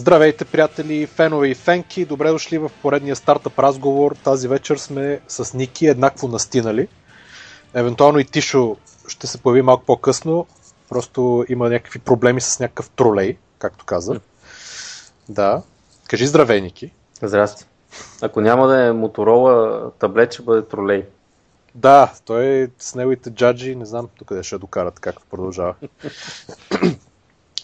Здравейте, приятели, фенове и фенки! Добре дошли в поредния стартъп разговор. Тази вечер сме с Ники еднакво настинали. Евентуално и Тишо ще се появи малко по-късно. Просто има някакви проблеми с някакъв тролей, както каза. Да. Кажи здравей, Ники. Здрасти. Ако няма да е Моторола, таблет ще бъде тролей. Да, той с неговите джаджи, не знам къде ще докарат, както продължава.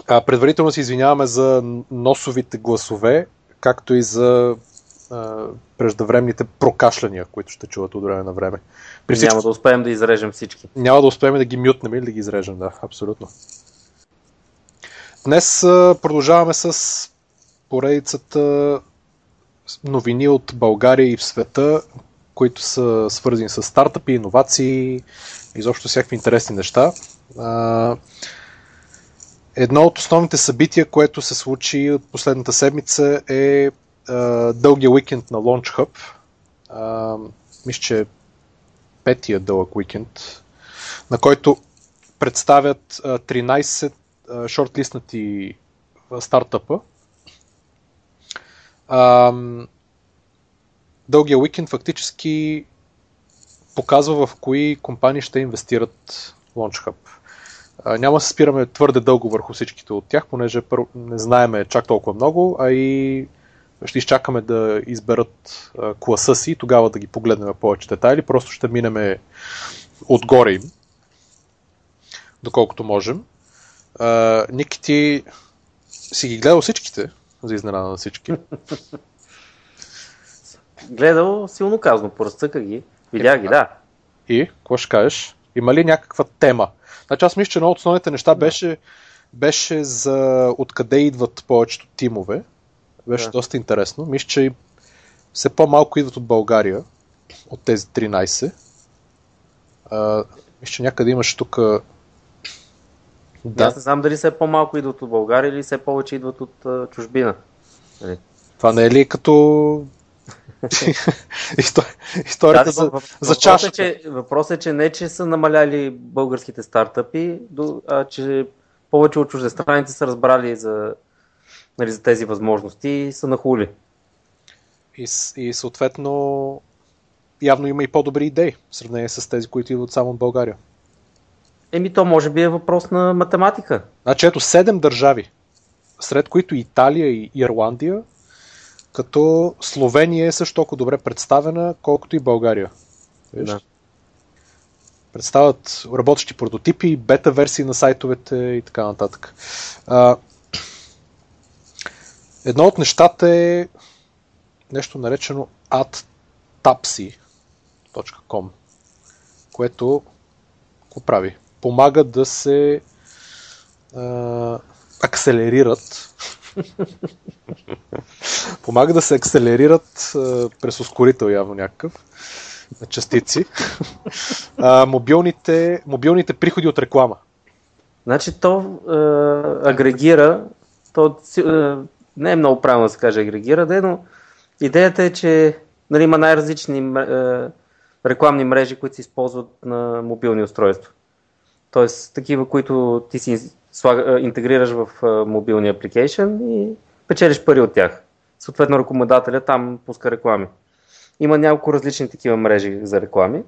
А, предварително се извиняваме за носовите гласове, както и за а, преждевременните прокашляния, които ще чуват от време на време. При всичко... Няма да успеем да изрежем всички. Няма да успеем да ги мютнем или да ги изрежем, да, абсолютно. Днес а, продължаваме с поредицата новини от България и в света, които са свързани с стартъпи, иновации, изобщо всякакви интересни неща. А, Едно от основните събития, което се случи от последната седмица е а, дългия уикенд на Launch Hub. А, мисля, че е петия дълъг уикенд, на който представят а, 13 а, шортлистнати стартъпа. А, дългия уикенд фактически показва в кои компании ще инвестират Launch Hub. Няма да се спираме твърде дълго върху всичките от тях, понеже не знаеме чак толкова много, а и ще изчакаме да изберат класа си и тогава да ги погледнем повече детайли. Просто ще минеме отгоре им, доколкото можем. Ники, ти си ги гледал всичките, за изненада на всички. Гледал, силно казано, поразцъка ги. Видях ги, да. И, какво ще кажеш? Има ли някаква тема? Значи аз мисля, че едно от основните неща беше, беше за откъде идват повечето тимове. Беше да. доста интересно. Мисля, че все по-малко идват от България, от тези 13. А, мисля, че някъде имаш тук... Да. Аз не знам дали все по-малко идват от България или все повече идват от uh, чужбина. Нали? Това не е ли като Историята да, за, за чашата. Е, че, въпросът е, че не, че са намаляли българските стартъпи, а че повече от чуждестраните са разбрали за, нали, за тези възможности и са нахули. И, и съответно явно има и по-добри идеи в сравнение с тези, които идват само от България. Еми то може би е въпрос на математика. Значи ето 7 държави, сред които Италия и Ирландия като Словения е също толкова добре представена, колкото и България. Виж? Да. Представят работещи прототипи, бета версии на сайтовете и така нататък. А, едно от нещата е нещо наречено adtapsi.com, което го прави? Помага да се а, акселерират Помага да се акселерират а, през ускорител явно някакъв на частици. а, мобилните, мобилните приходи от реклама. Значи то е, агрегира, то е, не е много правилно да се каже агрегира, де, но идеята е, че нали, има най-различни е, рекламни мрежи, които се използват на мобилни устройства. Тоест такива, които ти си слага, интегрираш в мобилния апликейшн и печелиш пари от тях. Съответно, рекомендателя там пуска реклами. Има няколко различни такива мрежи за реклами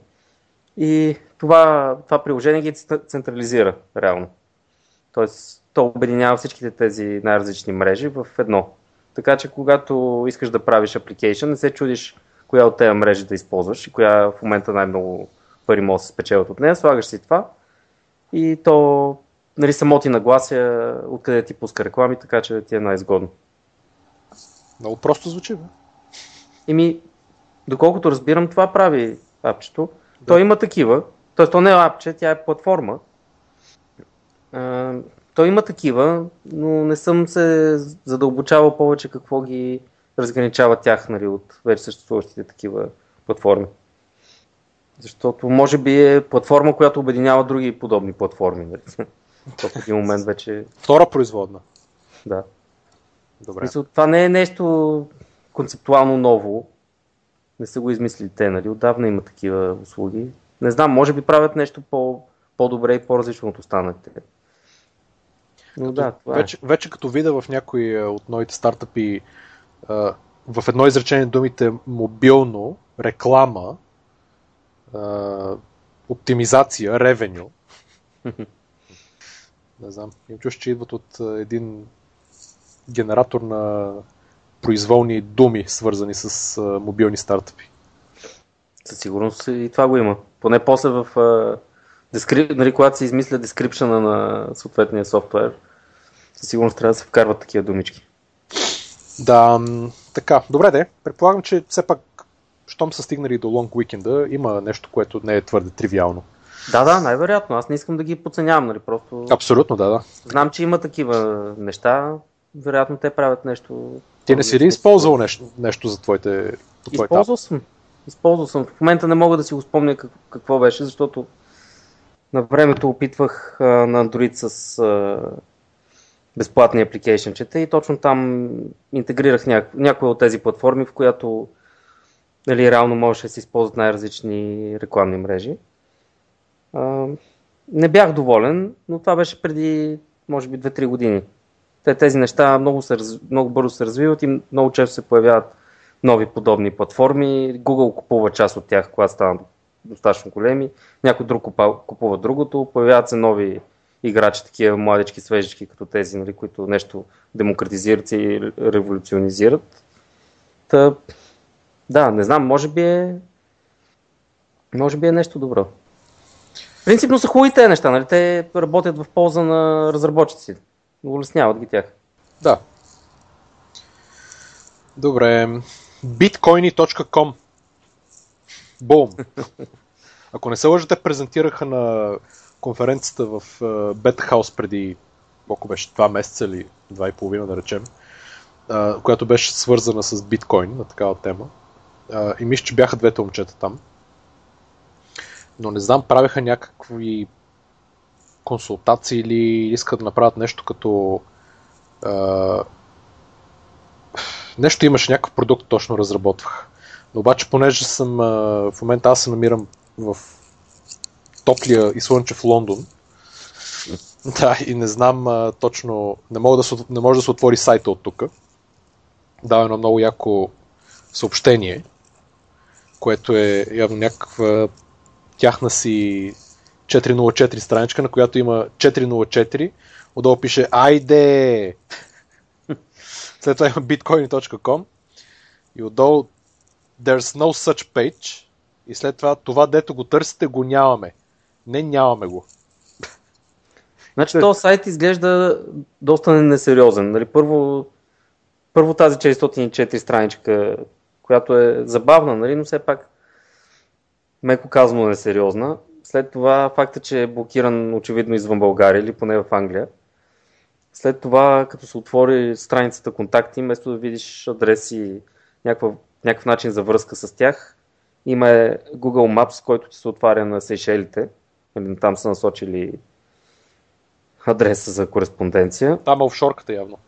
и това, това приложение ги централизира реално. Тоест, то обединява всичките тези най-различни мрежи в едно. Така че, когато искаш да правиш апликейшн, не се чудиш коя от тези мрежи да използваш и коя в момента най-много пари може да се спечелят от нея, слагаш си това и то нали, само ти наглася откъде ти пуска реклами, така че ти е най-изгодно. Много просто звучи, бе. Еми, доколкото разбирам, това прави апчето. Да. Той има такива. Тоест, то не е апче, тя е платформа. А, той има такива, но не съм се задълбочавал повече какво ги разграничава тях нали, от вече съществуващите такива платформи. Защото може би е платформа, която обединява други подобни платформи. Нали? в един момент вече... Втора производна. Да. Добре. Мисъл, това не е нещо концептуално ново. Не са го измислили те, нали? Отдавна има такива услуги. Не знам, може би правят нещо по, по-добре и по-различно от останалите. Но да, това вече, е. вече като видя в някои от новите стартъпи а, в едно изречение думите мобилно, реклама, оптимизация, ревеню. Не знам, им чуш, че идват от един генератор на произволни думи, свързани с а, мобилни стартъпи. Със сигурност и това го има. Поне после в а, дескрип... нали, когато се измисля дескрипшена на съответния софтуер, със сигурност трябва да се вкарват такива думички. Да, така, добре де. Предполагам, че все пак, щом са стигнали до лонг уикенда, има нещо, което не е твърде тривиално. Да, да, най-вероятно. Аз не искам да ги подценявам, нали? Просто Абсолютно, да, да. знам, че има такива неща. Вероятно те правят нещо. Ти не си ли използвал нещо, нещо за твоите, по твой етап? Използвал съм. Използвал съм. В момента не мога да си го спомня как, какво беше, защото на времето опитвах а, на Android с а, безплатни апликейшнчета и точно там интегрирах няк... някоя от тези платформи, в която нали, реално можеше да се използват най-различни рекламни мрежи. А, не бях доволен, но това беше преди, може би, 2-3 години. Те, тези неща много, се, много бързо се развиват и много често се появяват нови подобни платформи. Google купува част от тях, когато станат достатъчно големи. Някой друг купа- купува другото. Появяват се нови играчи, такива младички, свежички, като тези, нали, които нещо демократизират и революционизират. Та, да, не знам, може би е може би е нещо добро. Принципно са хубави тези неща, нали? Те работят в полза на разработчиците. Улесняват ги тях. Да. Добре. Bitcoin.com Бум. Ако не се лъжа, те презентираха на конференцията в е, Beta House преди колко беше, два месеца или два и половина да речем, а, която беше свързана с биткоин на такава тема. А, и мисля, че бяха двете момчета там. Но не знам, правеха някакви консултации или искат да направят нещо като а, нещо имаше, някакъв продукт точно разработвах. Но обаче, понеже съм а, в момента аз се намирам в топлия и слънчев Лондон, да, и не знам а, точно, не, мога да се, не може да се отвори сайта от тук. Дава едно много яко съобщение, което е явно някаква тяхна си 404 страничка, на която има 404, отдолу пише Айде! След това има bitcoin.com и отдолу There's no such page и след това това, дето го търсите, го нямаме. Не, нямаме го. Значи този сайт изглежда доста несериозен. Нали, първо, първо тази 404 страничка, която е забавна, нали, но все пак меко казано несериозна. След това факта, че е блокиран очевидно извън България или поне в Англия. След това, като се отвори страницата контакти, вместо да видиш адреси, някакъв, някакъв начин за връзка с тях, има Google Maps, който ти се отваря на Сейшелите. Нали, Там са насочили адреса за кореспонденция. Там е офшорката явно.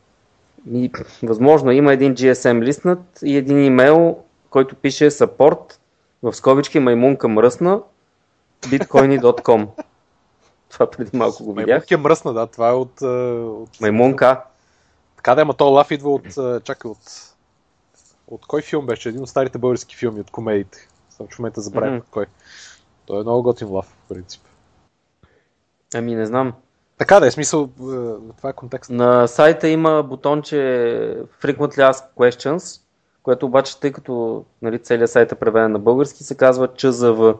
И, възможно има един GSM листнат и един имейл, който пише support в скобички маймунка мръсна bitcoin.com. Това преди малко го видях. Маймунки е мръсна, да, това е от... а, от... Маймунка. Така да, ама то лаф идва от... а, Чакай, от... От кой филм беше? Един от старите български филми, от комедиите. Само в момента забравям Мгм. кой. Той е много готин лаф, в принцип. Ами не знам. Така да е, смисъл, а, това е контекст. На сайта има бутонче Frequently Asked Questions, което обаче, тъй като нали, целият сайт е преведен на български, се казва ЧЗВ.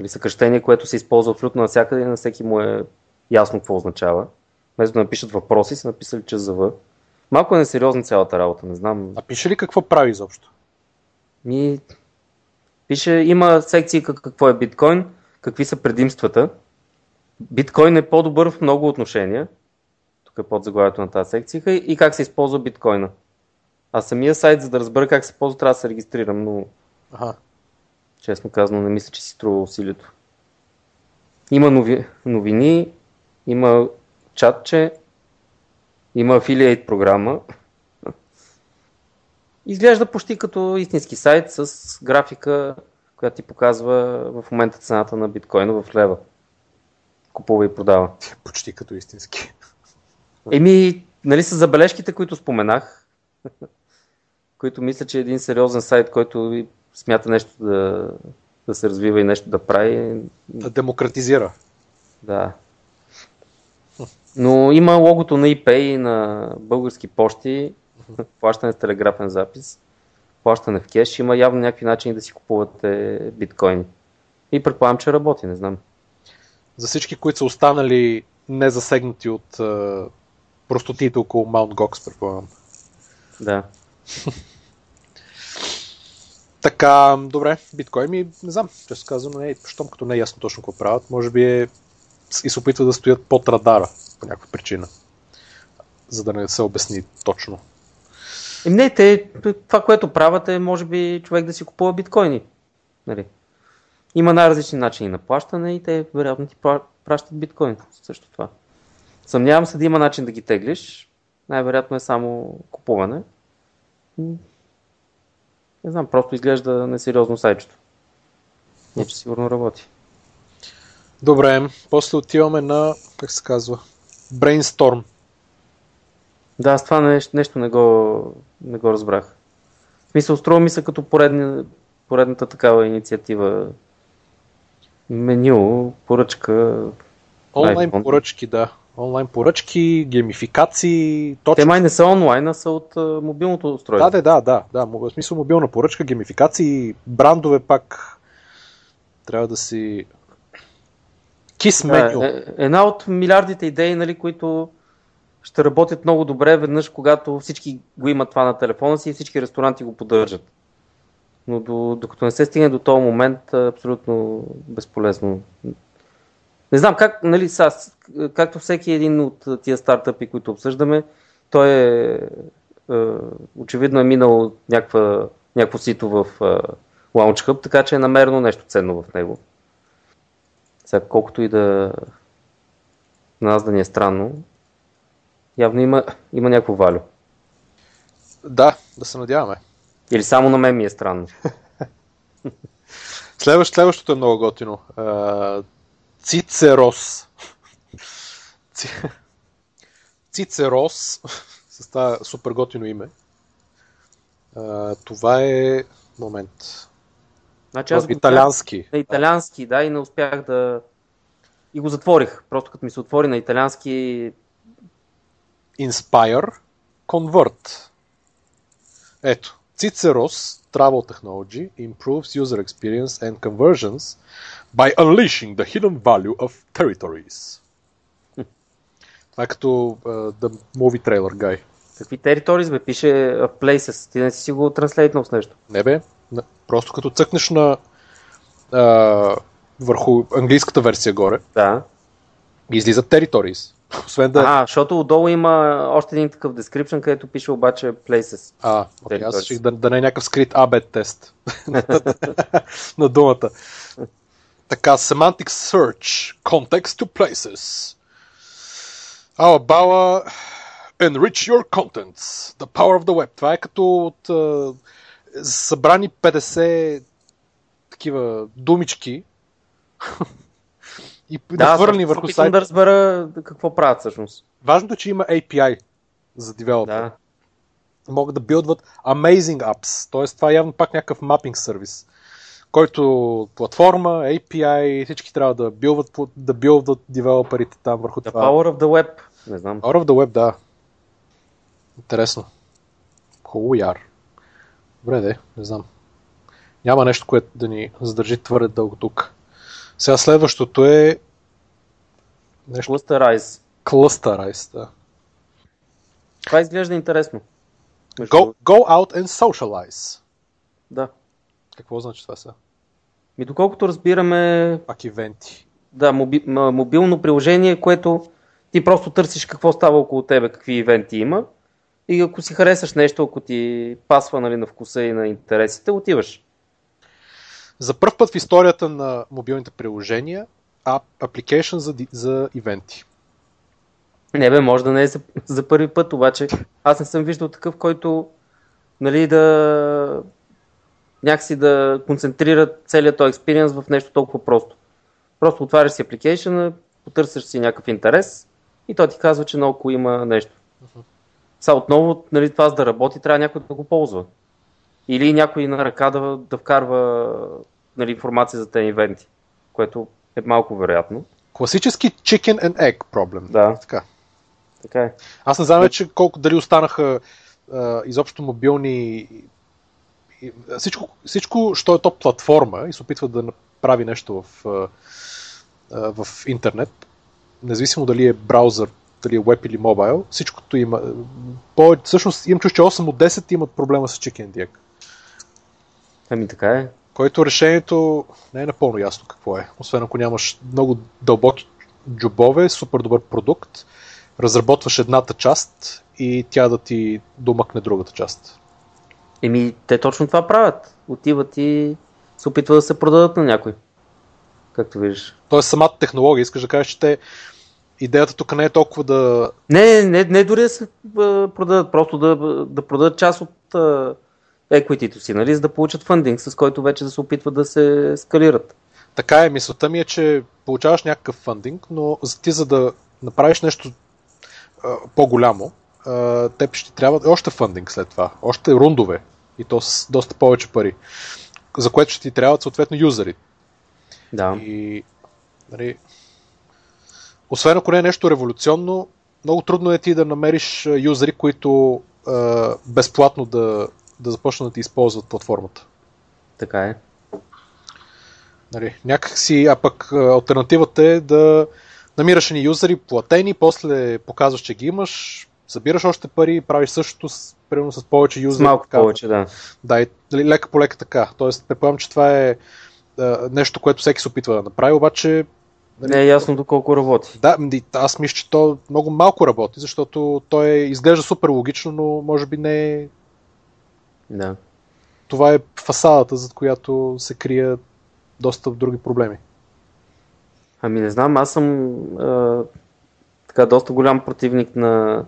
Нали, съкръщение, което се използва абсолютно навсякъде и на всеки му е ясно какво означава. Вместо да напишат въпроси, са написали ЧЗВ. Малко е несериозна цялата работа, не знам. А пише ли какво прави изобщо? Ми... Пише, има секции как- какво е биткоин, какви са предимствата. Биткоин е по-добър в много отношения. Тук е под заглавието на тази секция и как се използва биткоина. А самия сайт, за да разбера как се ползва, трябва да се регистрирам, но Ага. Честно казано не мисля, че си струва усилието. Има нови... новини, има чатче, има афилиейт програма. Изглежда почти като истински сайт с графика, която ти показва в момента цената на биткоина в лева. Купува и продава. Почти като истински. Еми, нали са забележките, които споменах, които мисля, че е един сериозен сайт, който смята нещо да, да се развива и нещо да прави. Да демократизира. Да. Но има логото на ePay на български почти, плащане с телеграфен запис, плащане в кеш, има явно някакви начини да си купувате биткоини. И предполагам, че работи, не знам. За всички, които са останали незасегнати от uh, простотите около Маунт Гокс, предполагам. Да. Така, добре, биткоин ми, не знам, често казвам, не, щом като не е ясно точно какво правят, може би е и се опитват да стоят под радара по някаква причина, за да не се обясни точно. И не, те, това, което правят е, може би, човек да си купува биткоини. Нали? Има най-различни начини на плащане и те, вероятно, ти пращат биткоин. Също това. Съмнявам се да има начин да ги теглиш. Най-вероятно е само купуване. Не знам, просто изглежда несериозно сайтчето. Не, че сигурно работи. Добре, после отиваме на, как се казва, Brainstorm. Да, с това нещо, нещо не, го, не го разбрах. В смисъл, струва ми се като поредни, поредната такава инициатива. Меню, поръчка. Онлайн iPhone. поръчки, да. Онлайн поръчки, геймификации, точки. Те май не са онлайн, а са от а, мобилното устройство. Да, да, да, да, В смисъл мобилна поръчка, геймификации, брандове пак трябва да си Кис меню. Е, една от милиардите идеи, нали, които ще работят много добре веднъж, когато всички го имат това на телефона си и всички ресторанти го поддържат. Но до, докато не се стигне до този момент, абсолютно безполезно. Не знам как, нали, са, както всеки един от тия стартъпи, които обсъждаме, той е, е очевидно е минал някаква, някакво сито в е, Launch Hub, така че е намерено нещо ценно в него. Сега, колкото и да на нас да ни е странно, явно има, има някакво валю. Да, да се надяваме. Или само на мен ми е странно. Следващ, следващото е много готино. Цицерос. Цицерос с това супер готино име. това е... Момент. Значи аз италиански. На италиански, да, и не успях да... И го затворих. Просто като ми се отвори на италиански... Inspire Convert. Ето. Cicero's Travel Technology improves user experience and conversions by unleashing the hidden value of territories. Това е като uh, The Movie Trailer Guy. Какви territories, бе? Пише uh, Places. Ти не си го транслейтнал с нещо. Не бе. Просто като цъкнеш на а, върху английската версия горе, да. излизат territories. Освен да... А, защото отдолу има още един такъв description, където пише обаче places. А, okay, аз ще да, да не е някакъв скрит AB тест на думата. Така, semantic search, context to places. Алабала, enrich your contents, the power of the web. Това е като от uh, събрани 50 такива думички и да, нахвърлени върху сайта. да разбера какво правят всъщност. Важното е, че има API за девелопер. Да. Могат да билдват amazing apps. Тоест това е явно пак някакъв мапинг сервис, който платформа, API, всички трябва да билдват, да билдват девелоперите там върху the това. Power of the web. Не знам. Power of the web, да. Интересно. Хубаво яр. Добре, де, не знам. Няма нещо, което да ни задържи твърде дълго тук. Сега следващото е... Нещо... Clusterize. Clusterize, да. Това изглежда интересно. Go, go out and socialize. Да. Какво значи това сега? Ми доколкото разбираме... Пак ивенти. Да, моби, мобилно приложение, което ти просто търсиш какво става около тебе, какви ивенти има и ако си харесаш нещо, ако ти пасва нали, на вкуса и на интересите, отиваш. За първ път в историята на мобилните приложения, application за, за ивенти. Не бе, може да не е за, за първи път, обаче аз не съм виждал такъв, който нали, да някакси да концентрира целият този експириенс в нещо толкова просто. Просто отваряш си application, потърсиш си някакъв интерес и той ти казва, че много има нещо. Сега отново, нали, това за да работи, трябва някой да го ползва. Или някой на ръка да, да вкарва нали, информация за тези ивенти, което е малко вероятно. Класически chicken and egg проблем. Да. Така. Така е. Аз не знам вече колко дали останаха а, изобщо мобилни. Всичко, всичко, що е то платформа и се опитва да направи нещо в, в интернет, независимо дали е браузър, дали е веб или мобайл, всичкото има. По, всъщност имам чувство, че 8 от 10 имат проблема с Chicken and Egg, Ами така е. който решението не е напълно ясно какво е. Освен ако нямаш много дълбоки джобове, супер добър продукт, разработваш едната част и тя да ти домъкне другата част. Еми, те точно това правят. Отиват и се опитват да се продадат на някой. Както виждаш. Тоест самата технология, искаш да кажеш, че те идеята тук не е толкова да... Не, не, не дори да се продадат, просто да, да продадат част от equity си, нали, за да получат фандинг, с който вече да се опитват да се скалират. Така е, мисълта ми е, че получаваш някакъв фандинг, но за ти за да направиш нещо а, по-голямо, а, теб ще трябва още фандинг след това, още рундове и то с доста повече пари, за което ще ти трябват съответно юзери. Да. И, нали, освен ако не е нещо революционно, много трудно е ти да намериш юзери, които а, безплатно да, да започнат да използват платформата. Така е. Нали, някак си, а пък а, альтернативата е да намираш ни юзери платени, после показваш, че ги имаш, събираш още пари, правиш същото с, примерно с повече С юзери. малко така. повече, да. Да, и нали, лека по лека така. Тоест, предполагам, че това е а, нещо, което всеки се опитва да направи, обаче Нали? Не е ясно доколко работи. да, аз мисля, че то много малко работи, защото то е, изглежда супер логично, но може би не е... Да. Това е фасадата, зад която се крие доста други проблеми. Ами не знам, аз съм а, така доста голям противник на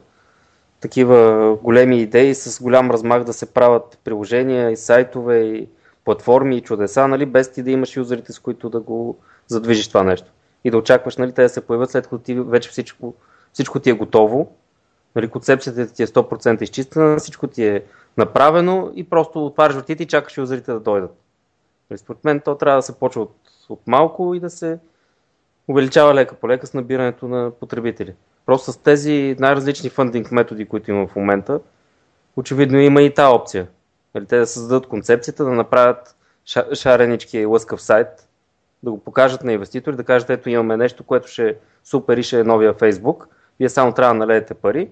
такива големи идеи с голям размах да се правят приложения и сайтове и платформи и чудеса, нали, без ти да имаш юзерите, с които да го задвижиш това нещо. И да очакваш нали, те да се появят след като ти вече всичко, всичко ти е готово. Нали, концепцията ти е 100% изчистена, всичко ти е направено и просто отваряш вратите и чакаш юзерите да дойдат. Нали, Според мен то трябва да се почва от, от малко и да се увеличава лека по лека с набирането на потребители. Просто с тези най-различни фандинг методи, които има в момента, очевидно има и тази опция. Нали, те да създадат концепцията, да направят ша- шаренички лъскав сайт, да го покажат на инвеститори, да кажат, ето имаме нещо, което ще супер и ще е новия Фейсбук, вие само трябва да налеете пари.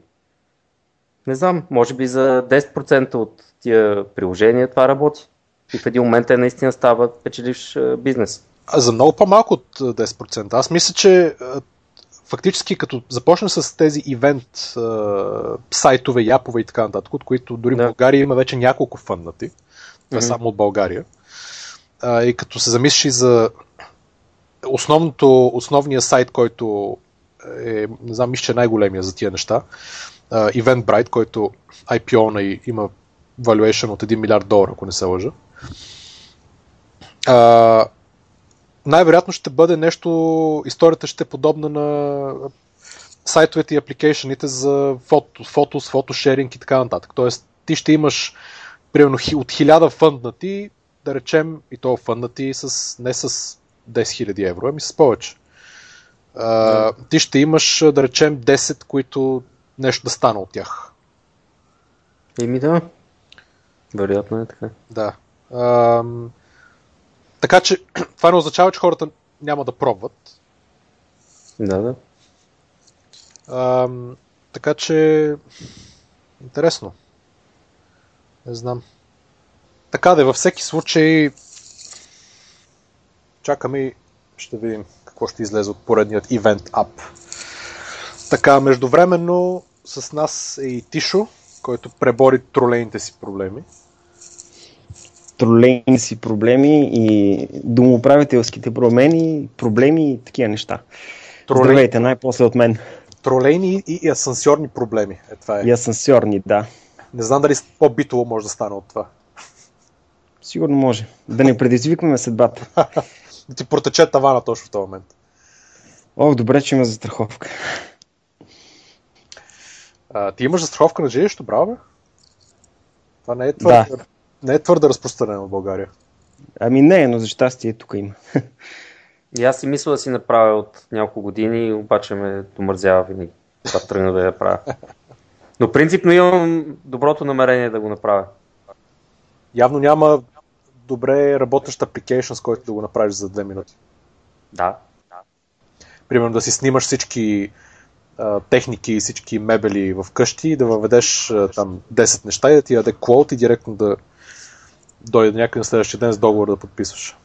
Не знам, може би за 10% от тия приложения това работи. И в един момент те наистина стават печеливш бизнес. А за много по-малко от а, 10%. Аз мисля, че фактически като започнем с тези ивент сайтове, япове и така нататък, от които дори Да. в България има вече няколко фъннати, това Мгм. само от България, а, и като се замислиш и за основното, основния сайт, който е, не знам, мисля, че е най-големия за тия неща, а, Eventbrite, който IPO на и има valuation от 1 милиард долара, ако не се лъжа. А, най-вероятно ще бъде нещо, историята ще е подобна на сайтовете и апликейшените за фото, фото фотошеринг и така нататък. Тоест, ти ще имаш примерно от 1000 фънднати, да речем, и то фънднати с, не с 10 000 евро, ами с повече. А, ти ще имаш, да речем, 10, които нещо да стане от тях. Еми да. Вероятно е така. Да. Ам, така че, това не означава, че хората няма да пробват. Да, да. Ам, така че, интересно. Не знам. Така да във всеки случай, чакаме и ще видим какво ще излезе от поредният Event App. Така, междувременно с нас е и Тишо, който пребори тролейните си проблеми. тролейни си проблеми и домоуправителските промени, проблеми и такива неща. Тролей... Здравейте, най-после от мен. Тролейни и, и асансьорни проблеми. Е, това е. И асансьорни, да. Не знам дали по-битово може да стане от това. Сигурно може. Да не предизвикваме съдбата. Да ти протече тавана точно в този момент. О, добре, че има застраховка. А, ти имаш застраховка на жилището, браво бе? Това не е твърде, Да. не е твърде разпространено в България. Ами не, но за щастие тук има. И аз си мисля да си направя от няколко години, обаче ме домързява винаги, когато тръгна да я правя. Но принципно имам доброто намерение да го направя. Явно няма добре работещ application, с който да го направиш за две минути. Да. Примерно да си снимаш всички техники и всички мебели в къщи и да въведеш там 10 неща и да ти даде квот и директно да дойде някъде на следващия ден с договор да подписваш.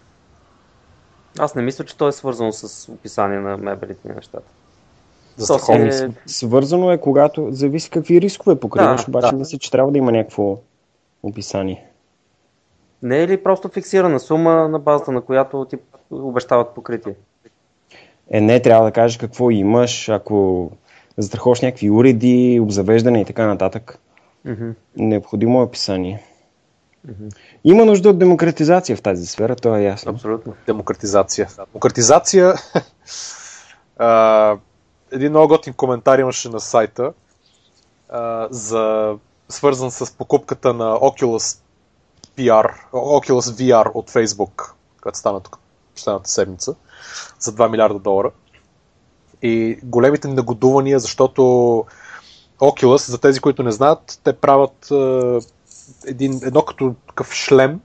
Аз не мисля, че то е свързано с описание на мебелите и нещата. За страховка. е- Свързано е, когато зависи какви рискове покриваш, Да, обаче да. мисля, че трябва да има някакво описание. Не е ли просто фиксирана сума, на базата на която ти обещават покритие? Е, не, трябва да кажеш какво имаш, ако застраховаш някакви уреди, обзавеждане и така нататък. Мгм. Необходимо е описание. Има нужда от демократизация в тази сфера, то е ясно. Абсолютно. демократизация. Демократизация. а, един много готин коментар имаше на сайта а, за свързан с покупката на Oculus PR, Oculus VR от Facebook, която стана тук последната седмица, за 2 милиарда долара. И големите нагодувания, защото Oculus, за тези, които не знаят, те правят а, един, едно като такъв шлем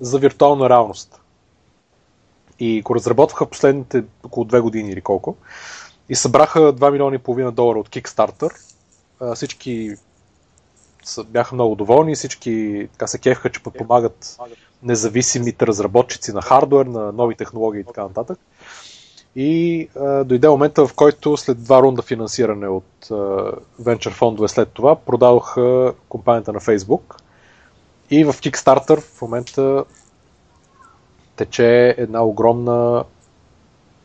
за виртуална реалност и го разработваха последните около две години или колко. И събраха 2 милиона и половина долара от Kickstarter. А, Всички са, бяха много доволни, всички така се кефха, че подпомагат независимите разработчици на хардвер, на нови технологии и така нататък. И а, дойде момента, в който след два рунда финансиране от а, венчър фондове след това, продадоха компанията на Facebook. И в Kickstarter в момента тече една огромна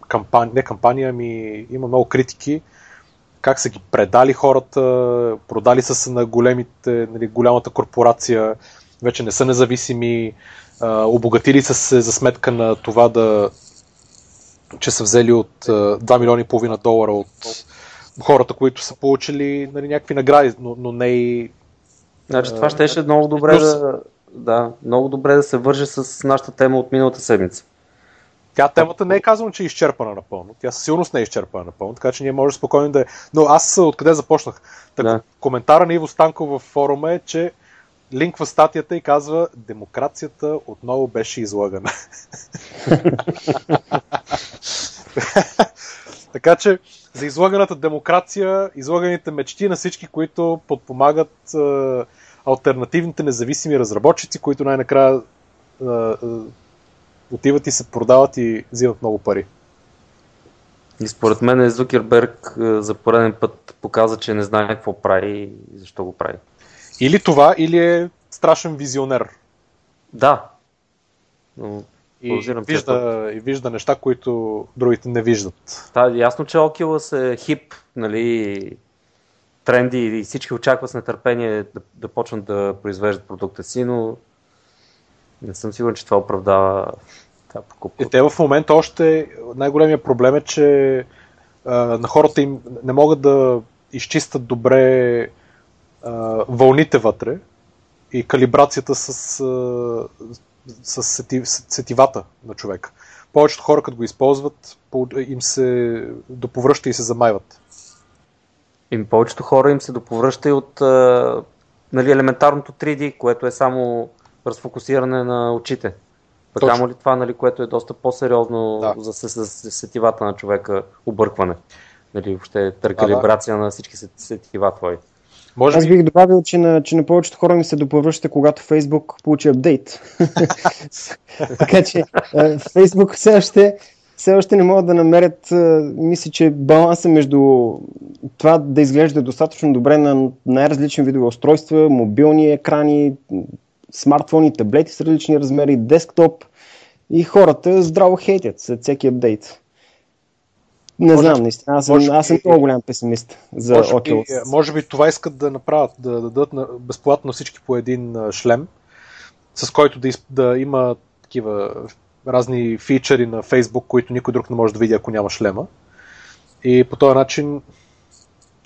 кампания, не кампания, ами има много критики, как са ги предали хората, продали са се на големите, нали, голямата корпорация, вече не са независими, а, обогатили са се за сметка на това да че са взели от а, 2 милиона и половина долара от хората, които са получили нали, някакви награди, но, но не и Значи това ще е много добре плюс. да, да, много добре да се върже с нашата тема от миналата седмица. Тя темата не е казано, че е изчерпана напълно. Тя със сигурност не е изчерпана напълно, така че ние може спокойно да е. Но аз откъде започнах? Так, Да. Коментара на Иво Станков във форума е, че линква статията и казва демокрацията отново беше излагана. така че за излаганата демокрация, излаганите мечти на всички, които подпомагат е, альтернативните независими разработчици, които най-накрая е, е, отиват и се продават и взимат много пари. И според мен Зукерберг е, за пореден път показа, че не знае какво прави и защо го прави. Или това, или е страшен визионер. Да. Но, И вижда, и вижда неща, които другите не виждат. да, ясно, че Oculus е хип, нали, тренди и всички очакват с нетърпение да, да почнат да произвеждат продукта си, но не съм сигурен, че това оправдава тази покупка. И те в момента още най-големия проблем е, че а, на хората им не могат да изчистят добре а, вълните вътре и калибрацията с, а, с сети, с сетивата на човека. Повечето хора, като го използват, по- им се доповръща и се замайват. И повечето хора им се доповръща и от а, нали, елементарното 3D, което е само разфокусиране на очите. Само ли това, нали, което е доста по-сериозно Да. за, с- с сетивата на човека, объркване. Нали, въобще рекалибрация на всички сет- сетива твои. Може Аз би, бих добавил, че на, че на повечето хора ми се доповръща, когато Фейсбук получи апдейт. така че Фейсбук все още, все още не могат да намерят, мисля, че баланса между това да изглежда достатъчно добре на най-различни видове устройства, мобилни екрани, смартфони, таблети с различни размери, десктоп и хората здраво хейтят след всеки апдейт. Не Може- знам, наистина. Аз съм, аз съм би- много голям песимист за може, би, Oculus. може би това искат да направят, да дадат на, безплатно всички по един шлем, с който да, да има такива разни фичъри на Facebook, които никой друг не може да види, ако няма шлема. И по този начин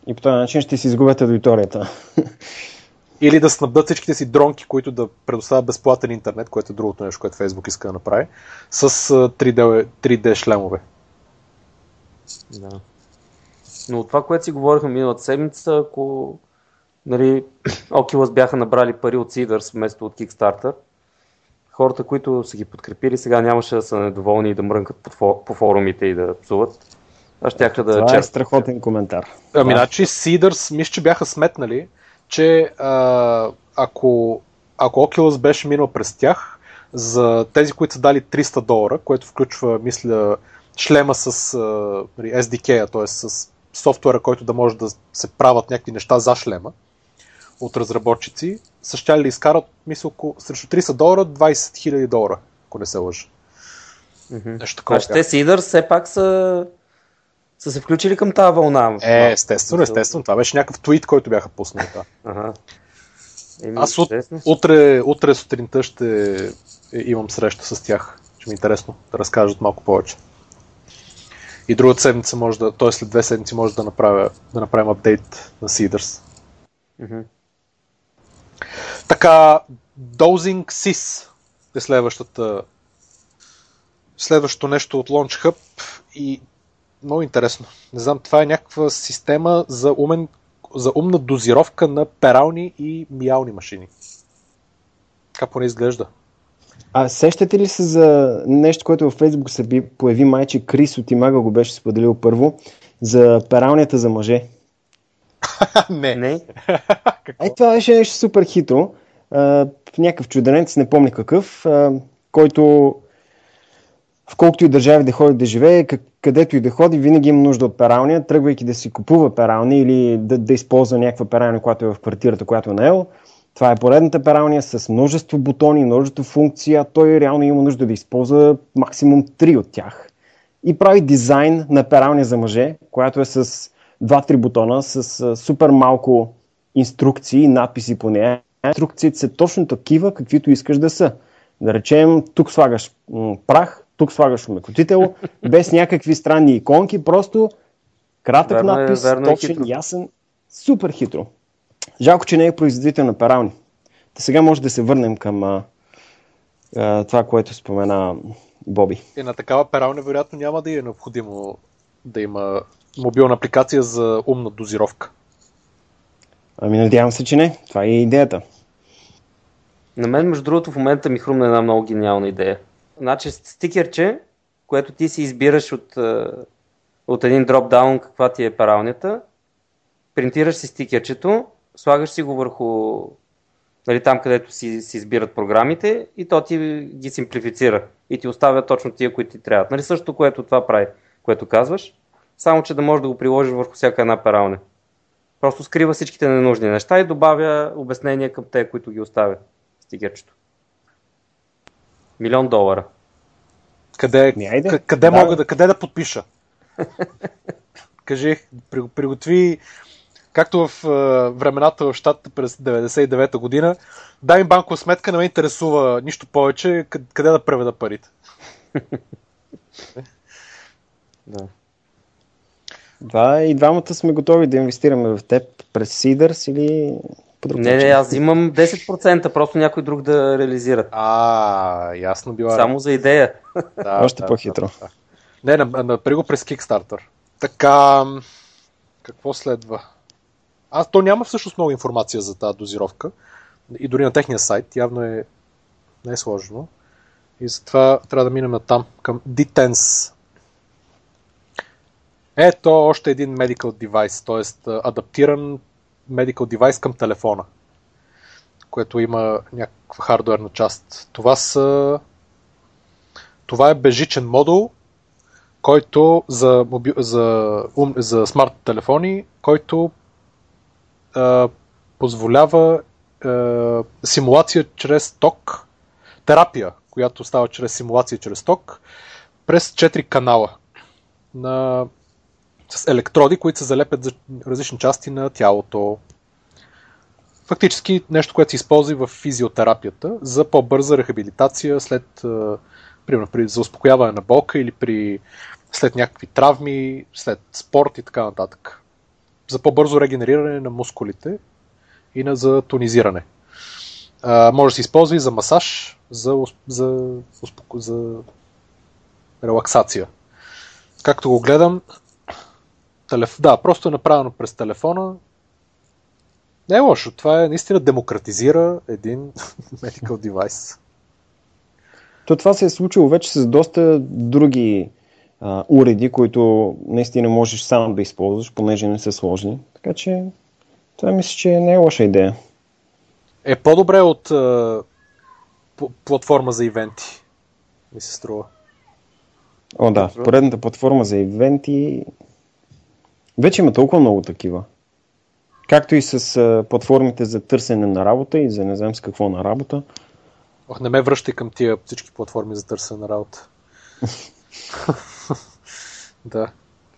И по този начин ще си изгубят аудиторията. Или да снабдат всичките си дронки, които да предоставят безплатен интернет, което е другото нещо, което Facebook иска да направи, с 3D, 3D шлемове. Да. Но от това, което си говорихме миналата седмица, ако нали, Oculus бяха набрали пари от Seeders вместо от Kickstarter, хората, които са ги подкрепили, сега нямаше да са недоволни и да мрънкат по, по форумите и да псуват. Аз щях да Това е страхотен коментар. Ами, значи Seeders, мисля, че бяха сметнали, че а, ако, ако Oculus беше минал през тях, за тези, които са дали 300 долара, което включва, мисля, шлема с а, SDK-а, т.е. с софтуера, който да може да се правят някакви неща за шлема от разработчици, са ще ли изкарат, мисля, около, срещу 30 долара, 20 000 долара, ако не се лъжа. Mm-hmm. Нещо такова. А ще Seeders все пак са са се включили към тази вълна. Е, естествено, естествено. Това беше някакъв твит, който бяха пуснали. Да. Ага. Еми, Аз от, утре, утре сутринта ще имам среща с тях. Ще ми е интересно да разкажат малко повече. И другата седмица може да, т.е. след две седмици може да, направя, да направим апдейт на Seeders. Mm-hmm. Така, Dosing Sys е следващата следващото нещо от Launch Hub и много интересно. Не знам, това е някаква система за, умен, за умна дозировка на перални и миални машини. Как поне изглежда? А сещате ли се за нещо, което във Фейсбук се появи майче Крис от Имага го беше споделил първо, за пералнята за мъже? не. не. Е, това беше нещо супер хитро. в някакъв чуденец, не помня какъв, който в колкото и държави да ходи да живее, където и да ходи, винаги има нужда от пералня, тръгвайки да си купува пералня или да, да използва някаква пералня, която е в квартирата, която е наел. Това е поредната пералня с множество бутони, множество функции, а той реално има нужда да използва максимум 3 от тях. И прави дизайн на пералня за мъже, която е с 2-3 бутона, с супер малко инструкции и надписи по нея. Инструкциите са точно такива, каквито искаш да са. Да речем, тук слагаш прах, тук слагаш умекотител, без някакви странни иконки, просто кратък верно е, надпис, е, точен, е ясен, супер хитро. Жалко, че не е производител на перални. Та сега може да се върнем към а, а, това, което спомена Боби. И на такава пералня вероятно няма да е необходимо да има мобилна апликация за умна дозировка. Ами надявам се, че не. Това е идеята. На мен, между другото, в момента ми хрумна една много гениална идея. Значи стикерче, което ти си избираш от, е, от един дропдаун каква ти е паралнята, принтираш си стикерчето, слагаш си го върху нали, там, където си, си избират програмите и то ти ги симплифицира и ти оставя точно тия, които ти трябват. Нали, същото, което това прави, което казваш, само че да можеш да го приложиш върху всяка една паралня. Просто скрива всичките ненужни неща и добавя обяснения към те, които ги оставя стикерчето. Милион долара. Къде, къде, къде да. мога да, къде да подпиша? Кажи, приготви, както в uh, времената в щатата през 99-та година, дай им банкова сметка, не ме интересува нищо повече, къде да преведа парите. да. Да, и двамата сме готови да инвестираме в теб през Seeders или по друг не, не, аз имам 10%, просто някой друг да реализира. А, ясно била. Само за идея. Да, Още да, по-хитро. Да, да. Не, направи го през Kickstarter. Така, какво следва? Аз то няма всъщност много информация за тази дозировка. И дори на техния сайт явно е не е сложно. И затова трябва да минем на там, към D-Tense. Ето още един medical device, т.е. адаптиран medical device към телефона, което има някаква хардуерна част. Това са това е бежичен модул, който за, моби... за, ум... за смарт телефони, който е, позволява е, симулация чрез ток, терапия, която става чрез симулация чрез ток, през 4 канала на с електроди, които се залепят за различни части на тялото. Фактически нещо, което се използва в физиотерапията за по-бърза рехабилитация след, примерно, при, за успокояване на болка или при след някакви травми, след спорт и така нататък. За по-бързо регенериране на мускулите и на, за тонизиране. А, може да се използва и за масаж, за, за, за, релаксация. Както го гледам, телеф... да, просто е направено през телефона. Не е лошо. Това е наистина демократизира един medical device. То това се е случило вече с доста други а, уреди, които наистина можеш сам да използваш, понеже не са сложни. Така че това мисля, че не е лоша идея. Е по-добре от а, платформа за ивенти, ми се струва. О, да, поредната платформа за ивенти. Вече има толкова много такива. Както и с а, платформите за търсене на работа и за не знам с какво на работа. Ох, не ме връщай към тия всички платформи за търсене на работа. да.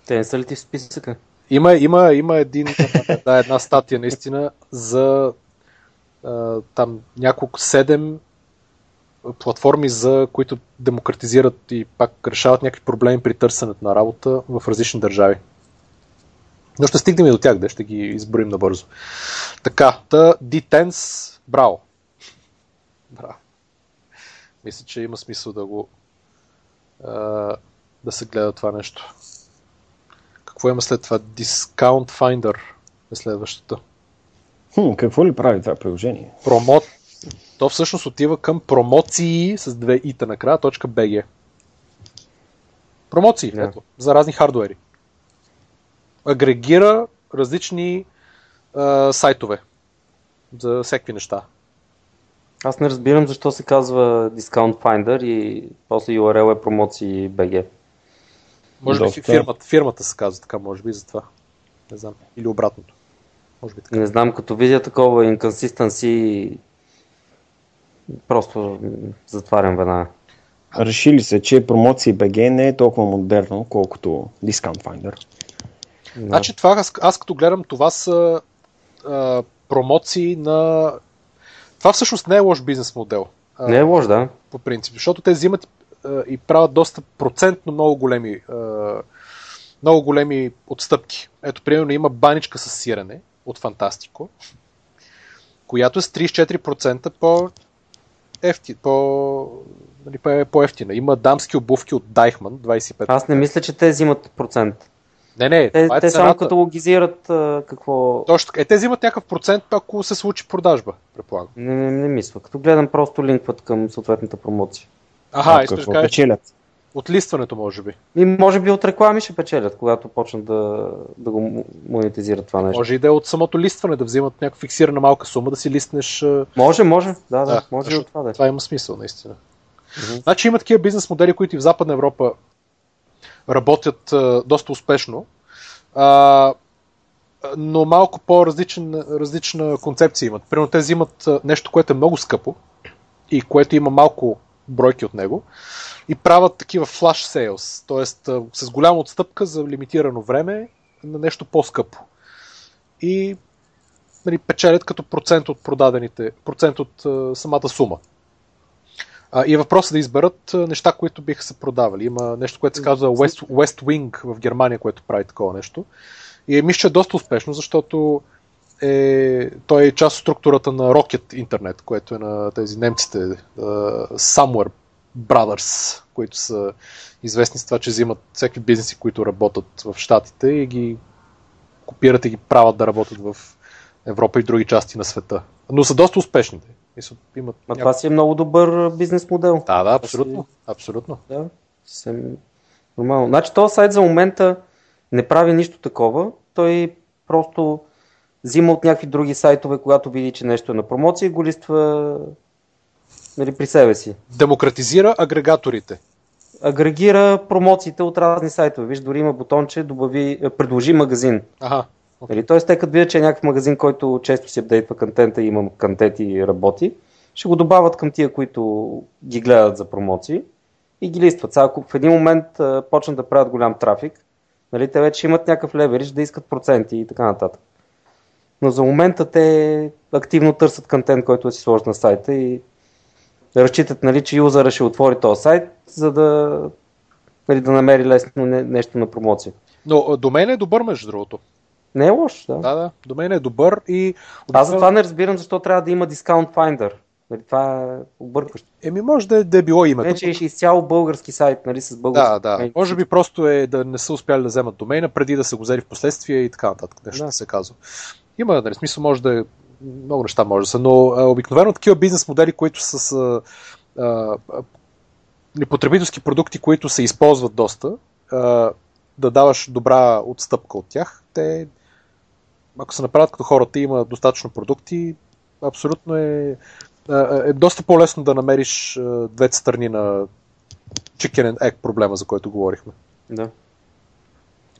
Те не са ли ти в списъка? Има, има, има един, да, една статия наистина за а, там няколко седем платформи, за които демократизират и пак решават някакви проблеми при търсенето на работа в различни държави. Но ще стигнем и до тях, де ще ги изборим набързо. Така, та D-Tense, браво. Браво. Мисля, че има смисъл да го да се гледа това нещо. Какво има след това? Discount Finder е следващото. Хм, какво ли прави това приложение? Промот... То всъщност отива към промоции с две ита накрая, точка BG. Промоции, yeah. ето, за разни хардуери. Агрегира различни а, сайтове за всеки неща. Аз не разбирам защо се казва Discount Finder и после URL е промоции BG. Може би Доста... фирмата, фирмата се казва така, може би за това. Не знам. Или обратното. Може би така. Не знам, като видя такова inconsistency, просто затварям веднага. Решили се, че промоции BG не е толкова модерно, колкото Discount Finder. Значи това, аз, аз като гледам, това са а, промоции на... Това всъщност не е лош бизнес модел. Не е лош, да. По принцип, защото те взимат и правят доста процентно много големи, много големи отстъпки. Ето, примерно има баничка с сирене от Фантастико, която е с 34% по ефти, по, нали, по-ефтина. Има дамски обувки от Дайхман, 25%. Аз не мисля, че те взимат процент. Не, не, те, това е те само каталогизират а, какво... Точно Е, те взимат някакъв процент, ако се случи продажба, предполагам. Не, не, не мисля. Като гледам, просто линкват към съответната промоция. Аха, искаш да печелят? От листването, може би. И може би от реклами ще печелят, когато почнат да, да го монетизират това нещо. Може и да е от самото листване, да взимат някаква фиксирана малка сума, да си листнеш. Може, може. Да, да, да може и от това да. Е. Това има смисъл, наистина. Mm-hmm. Значи има такива бизнес модели, които и в Западна Европа работят а, доста успешно, а, но малко по-различна концепция имат. Примерно те взимат нещо, което е много скъпо и което има малко бройки от него и правят такива flash sales, т.е. с голяма отстъпка за лимитирано време на нещо по-скъпо. И нали, печелят като процент от продадените, процент от а, самата сума. А, и въпросът е да изберат неща, които биха се продавали. Има нещо, което се казва West, West Wing в Германия, което прави такова нещо. И е, мисля, че е доста успешно, защото е, той е част от структурата на Rocket Internet, което е на тези немците uh, Somewhere Brothers, които са известни с това, че взимат всеки бизнеси, които работят в Штатите и ги копират и ги правят да работят в Европа и други части на света. Но са доста успешни. Мисля, имат а това си е много добър бизнес модел. Да, да, абсолютно. абсолютно. Да, съвсем нормално. Значи този сайт за момента не прави нищо такова. Той просто взима от някакви други сайтове, когато види, че нещо е на промоция и го листва нали, при себе си. Демократизира агрегаторите. Агрегира промоциите от разни сайтове. Виж, дори има бутонче, добави, е, предложи магазин. Ага. Okay. Нали, Тоест, те като видят, че е някакъв магазин, който често си апдейтва контента и има контент и работи, ще го добавят към тия, които ги гледат за промоции и ги листват. Сега, ако в един момент а, почнат да правят голям трафик, нали, те вече имат някакъв леверидж да искат проценти и така нататък. Но за момента те активно търсят контент, който да си сложат на сайта и разчитат, нали, че юзера ще отвори този сайт, за да, нали, да намери лесно нещо на промоция. Но до мен е добър, между другото. Не е лош, да. Да, да, домейн е добър и... Аз за това не разбирам защо трябва да има Discount Finder. Нали, това е объркващо. Еми, може да е, да е било името. Не, че е изцяло български сайт, нали, с български Да, да. домейн. Може би просто е да не са успяли да вземат домейна преди да са го взели в последствие и така нататък. Нещо да. Да. се казва. Има, нали, смисъл може да е много неща може да са, но а, обикновено такива бизнес модели, които са с а, а, а, потребителски продукти, които се използват доста, а, да даваш добра отстъпка от тях, те, ако се направят като хората има достатъчно продукти, абсолютно е, е доста по-лесно да намериш двете страни на chicken and egg проблема, за който говорихме. Да.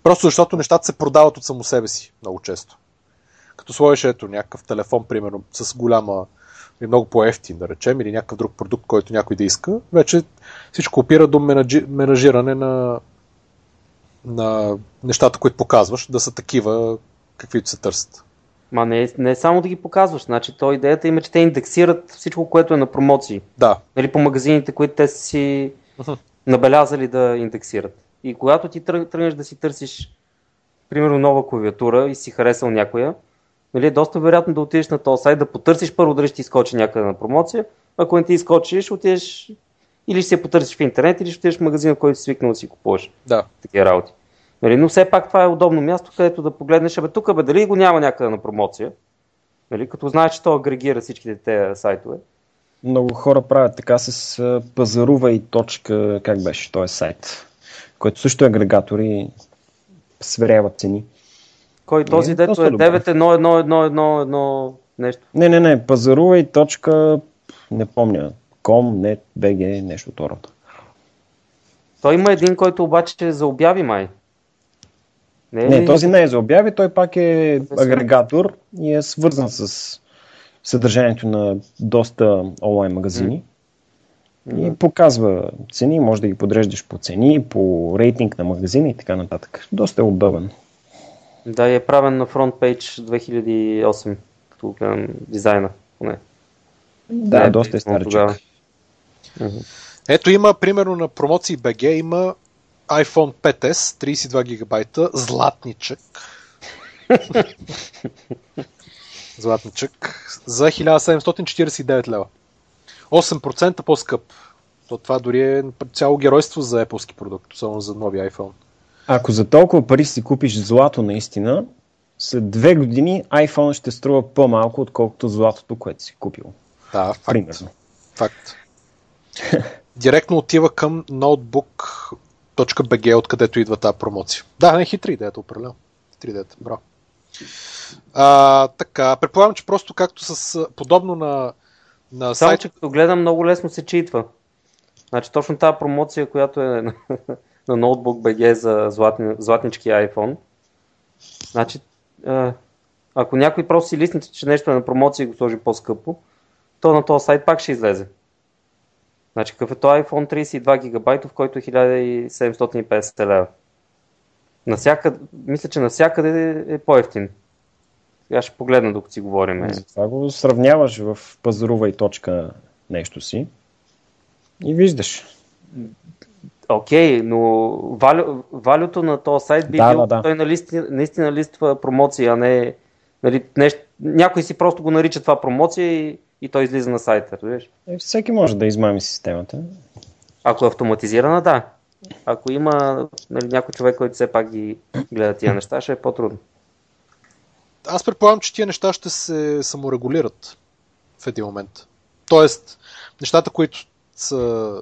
Просто защото нещата се продават от само себе си много често. Като сложиш ето някакъв телефон, примерно, с голяма и много по-ефтин, да речем, или някакъв друг продукт, който някой да иска, вече всичко опира до менаджи, менажиране на, на нещата, които показваш, да са такива, каквито се търсят. Ма не, не е само да ги показваш. Значи, то идеята им е, че те индексират всичко, което е на промоции. Да, Нали, по магазините, които те са си набелязали да индексират. И когато ти тръг- тръгнеш да си търсиш, примерно, нова клавиатура и си харесал някоя, нали, е доста вероятно да отидеш на този сайт, да потърсиш първо дали ще ти изкочи някъде на промоция. Ако не ти изкочи, ще отидеш или ще се потърсиш в интернет, или ще отидеш в магазина, който си свикнал да си купуваш да. такива работи. Нали, но все пак това е удобно място, където да погледнеш, абе тук бе, дали го няма някъде на промоция, нали, като знаеш, че то агрегира всичките тези сайтове. Много хора правят така с пазарува и точка, как беше, този сайт, който също е агрегатор и сверява цени. Кой този, е дето е добре. 9-1-1-1-1 нещо. Не, не, не, пазарува и точка, не помня, com, net, bg, нещо от рода. Той има един, който обаче е за обяви май. Не, е Не, този не е за обяви, той пак е агрегатор и е свързан с съдържанието на доста онлайн магазини. И показва цени, може да ги подреждаш по цени, по рейтинг на магазина и така нататък. Доста е удобен. Да, и е правен на фронтпейдж 2008, като гледам дизайна. Поне. Да, доста е от тогава. старичък. Ето има, примерно на промоции BG, има iPhone 5s, 32 гигабайта, златничък. златничък за 1749 лева. 8% по-скъп. То това дори е цяло геройство за Apple продукт, само за нови iPhone. Ако за толкова пари си купиш злато наистина, след две години iPhone ще струва по-малко, отколкото златото, което си купил. Да, факт. Примерно. Факт. Директно отива към notebook.bg, откъдето идва тази промоция. Да, не хитри идеята, определено. Хитри идеята, браво. А, така, предполагам, че просто както с подобно на, на Само, сайт... че като гледам, много лесно се читва. Значи точно тази промоция, която е на, Notebook BG за златни, златнички iPhone. Значи, ако някой просто си лисне, че нещо е на промоция и го сложи по-скъпо, то на този сайт пак ще излезе. Значи, какъв е то iPhone 32 гигабайта, в който е 1750 лева. Насякъде, мисля, че навсякъде е по-ефтин. Сега ще погледна, докато си говорим. Затова го сравняваш в пазарува и точка нещо си и виждаш. Окей, но валю, валюто на този сайт би Да, бил, да, да. той наистина, наистина листва промоция, а не нали, нещо, някой си просто го нарича това промоция и, и той излиза на сайта. Разбираш? Е, всеки може да измами системата. Ако е автоматизирана, да. Ако има нали, някой човек, който все пак ги гледа тия неща, ще е по-трудно. Аз предполагам, че тия неща ще се саморегулират в един момент. Тоест, нещата, които са,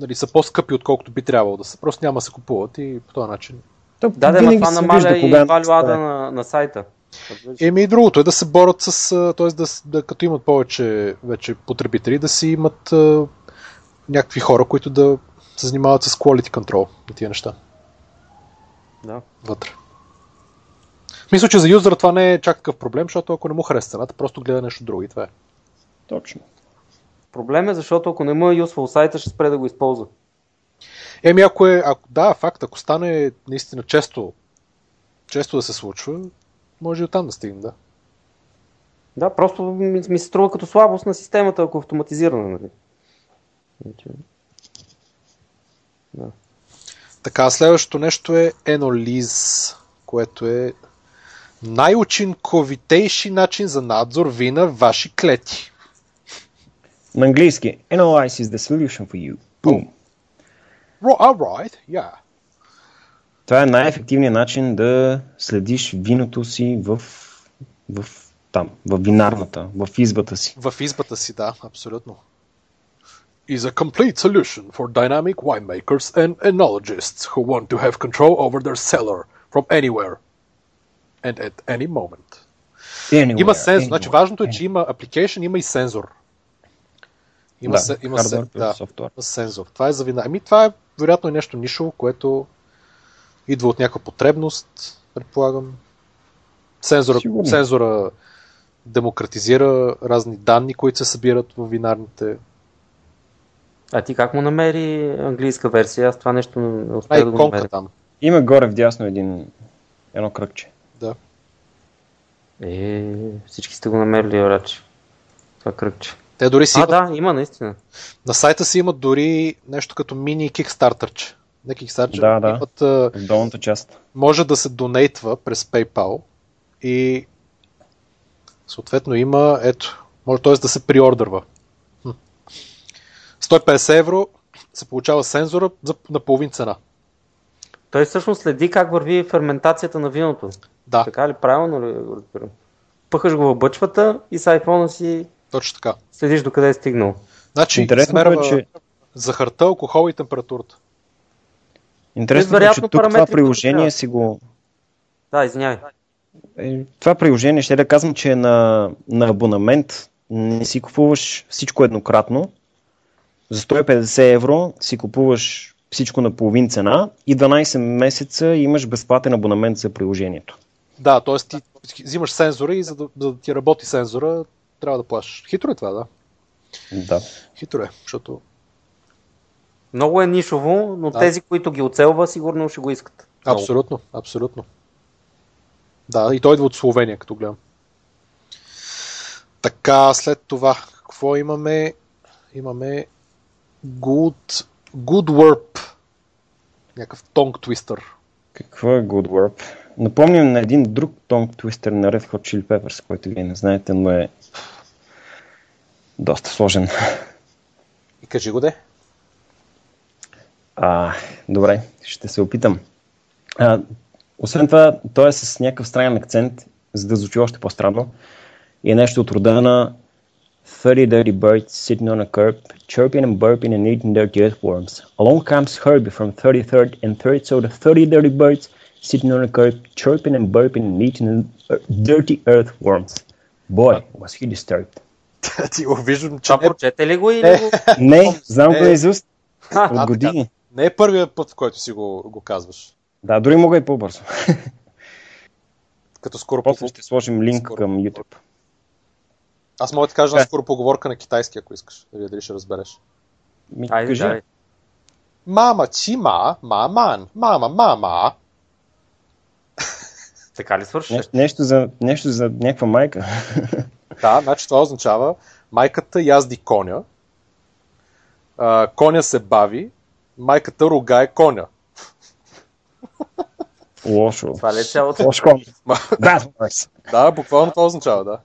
нали, са по-скъпи, отколкото би трябвало да са, просто няма да се купуват и по този начин. То Да, да, това намаля и валюада на, на сайта. Еми и другото е да се борят с, т.е. Да, да, като имат повече вече потребители, да си имат а, някакви хора, които да се занимават с quality control на тия неща Да. вътре. Мисля, че за юзера това не е чак такъв проблем, защото ако не му хареса цената, просто гледа нещо друго и това е. Точно. Проблем е, защото ако не му е юсвал сайта, ще спре да го използва. Еми, ако е, ако, да, факт, ако стане наистина често, често да се случва, може и оттам да стигне, да. Да, просто ми, ми се струва като слабост на системата, ако е автоматизирана. Нали? Значи, Така, следващото нещо е Enoliz, което е Най-учинковитейши начин за надзор ви на ваши клети. На английски, Analyze is the solution for you. Boom. Ro- All right, yeah. Това е най-ефективният начин да следиш виното си в, в там, в винарната, в избата си. В избата си, да, абсолютно. Is a complete solution for dynamic winemakers and enologists who want to have control over their cellar from anywhere and at any moment. Anywhere, Има сензор. anywhere, Значи важното е, че anywhere. има application, има и сензор. Има, Да, се, има, hardware се, да, софтуер. има сензор. Това е за вина. Ами това е вероятно е нещо нишово, което идва от някаква потребност, предполагам. Сензора, Сигурно. сензора демократизира разни данни, които се събират в винарните. А ти как му намери английска версия? Аз това нещо не А, успях да го намеря. там. Има горе вдясно един, едно кръгче. Да. Е, всички сте го намерили, врачи. Това кръгче. Те дори си А, имат, да, има наистина. на сайта си имат дори нещо като мини кикстартърче. Не кикстартърче, Да, да. имат, В долната част. може да се донейтва през PayPal и съответно има, ето, може т.е. да се приордърва. Хм. 150 евро се получава сензора за, на половин цена. Той всъщност следи как върви ферментацията на виното. Да, Така ли? Правилно ли го разбирам? Пъхаш го в бъчвата и с айфона си точно така. следиш докъде е стигнал. Значи, Интересното измерва е, че, захарта, алкохол и температурата. интересното е, че тук това приложение си го... Да, извинявай. Е, това приложение ще да казвам, че е на, на абонамент. Не си купуваш всичко еднократно. За 150 евро си купуваш всичко на половин цена и 12 месеца имаш безплатен абонамент за приложението. Да, т.е. ти взимаш сензора и за да, за да ти работи сензора, трябва да плащаш. Хитро е това, да. Да. Хитро е, защото Много е нишово, но Да. тези, които ги оцелва, сигурно ще го искат. Абсолютно, абсолютно. Да, и той идва от Словения, като гледам. Така, след това, какво имаме? Имаме Good, good Warp. Някакъв тонг твистър. Какво е Good Warp? Напомням на един друг тонг твистър на Red Hot Chili Peppers, който вие не знаете, но е доста сложен. И кажи го де. А, добре, ще се опитам. А, освен това, той е с някакъв странен акцент, за да звучи още по-странно. И е нещо от рода на 30 dirty birds sitting on a curb, chirping and burping and eating dirty earthworms. Along comes Herbie from 33rd and 3rd, so the 30 dirty birds sitting on a curb, chirping and burping and eating uh, dirty earthworms. Boy, was he disturbed. Ти го виждам, не, прочете ли го или Е. го... Не, знам го Е. изуст Ха, от години. не е първият път, в който си го, го казваш. Да, дори мога и по-бързо. Като скоро После по... ще сложим линк Скоро. към YouTube. Аз мога да ти кажа Е. на скоро поговорка на китайски, ако искаш. Да видя дали ще разбереш. Ми, Айде, кажи. Мама чима, маман, мама, мама. Така ли свърши? Нещо, нещо, за, нещо за някаква майка. Да, значи това означава майката язди коня, а, коня се бави, майката ругае коня. Лошо. Това ли е цялото? Лош кон. Да, буквално това означава, да.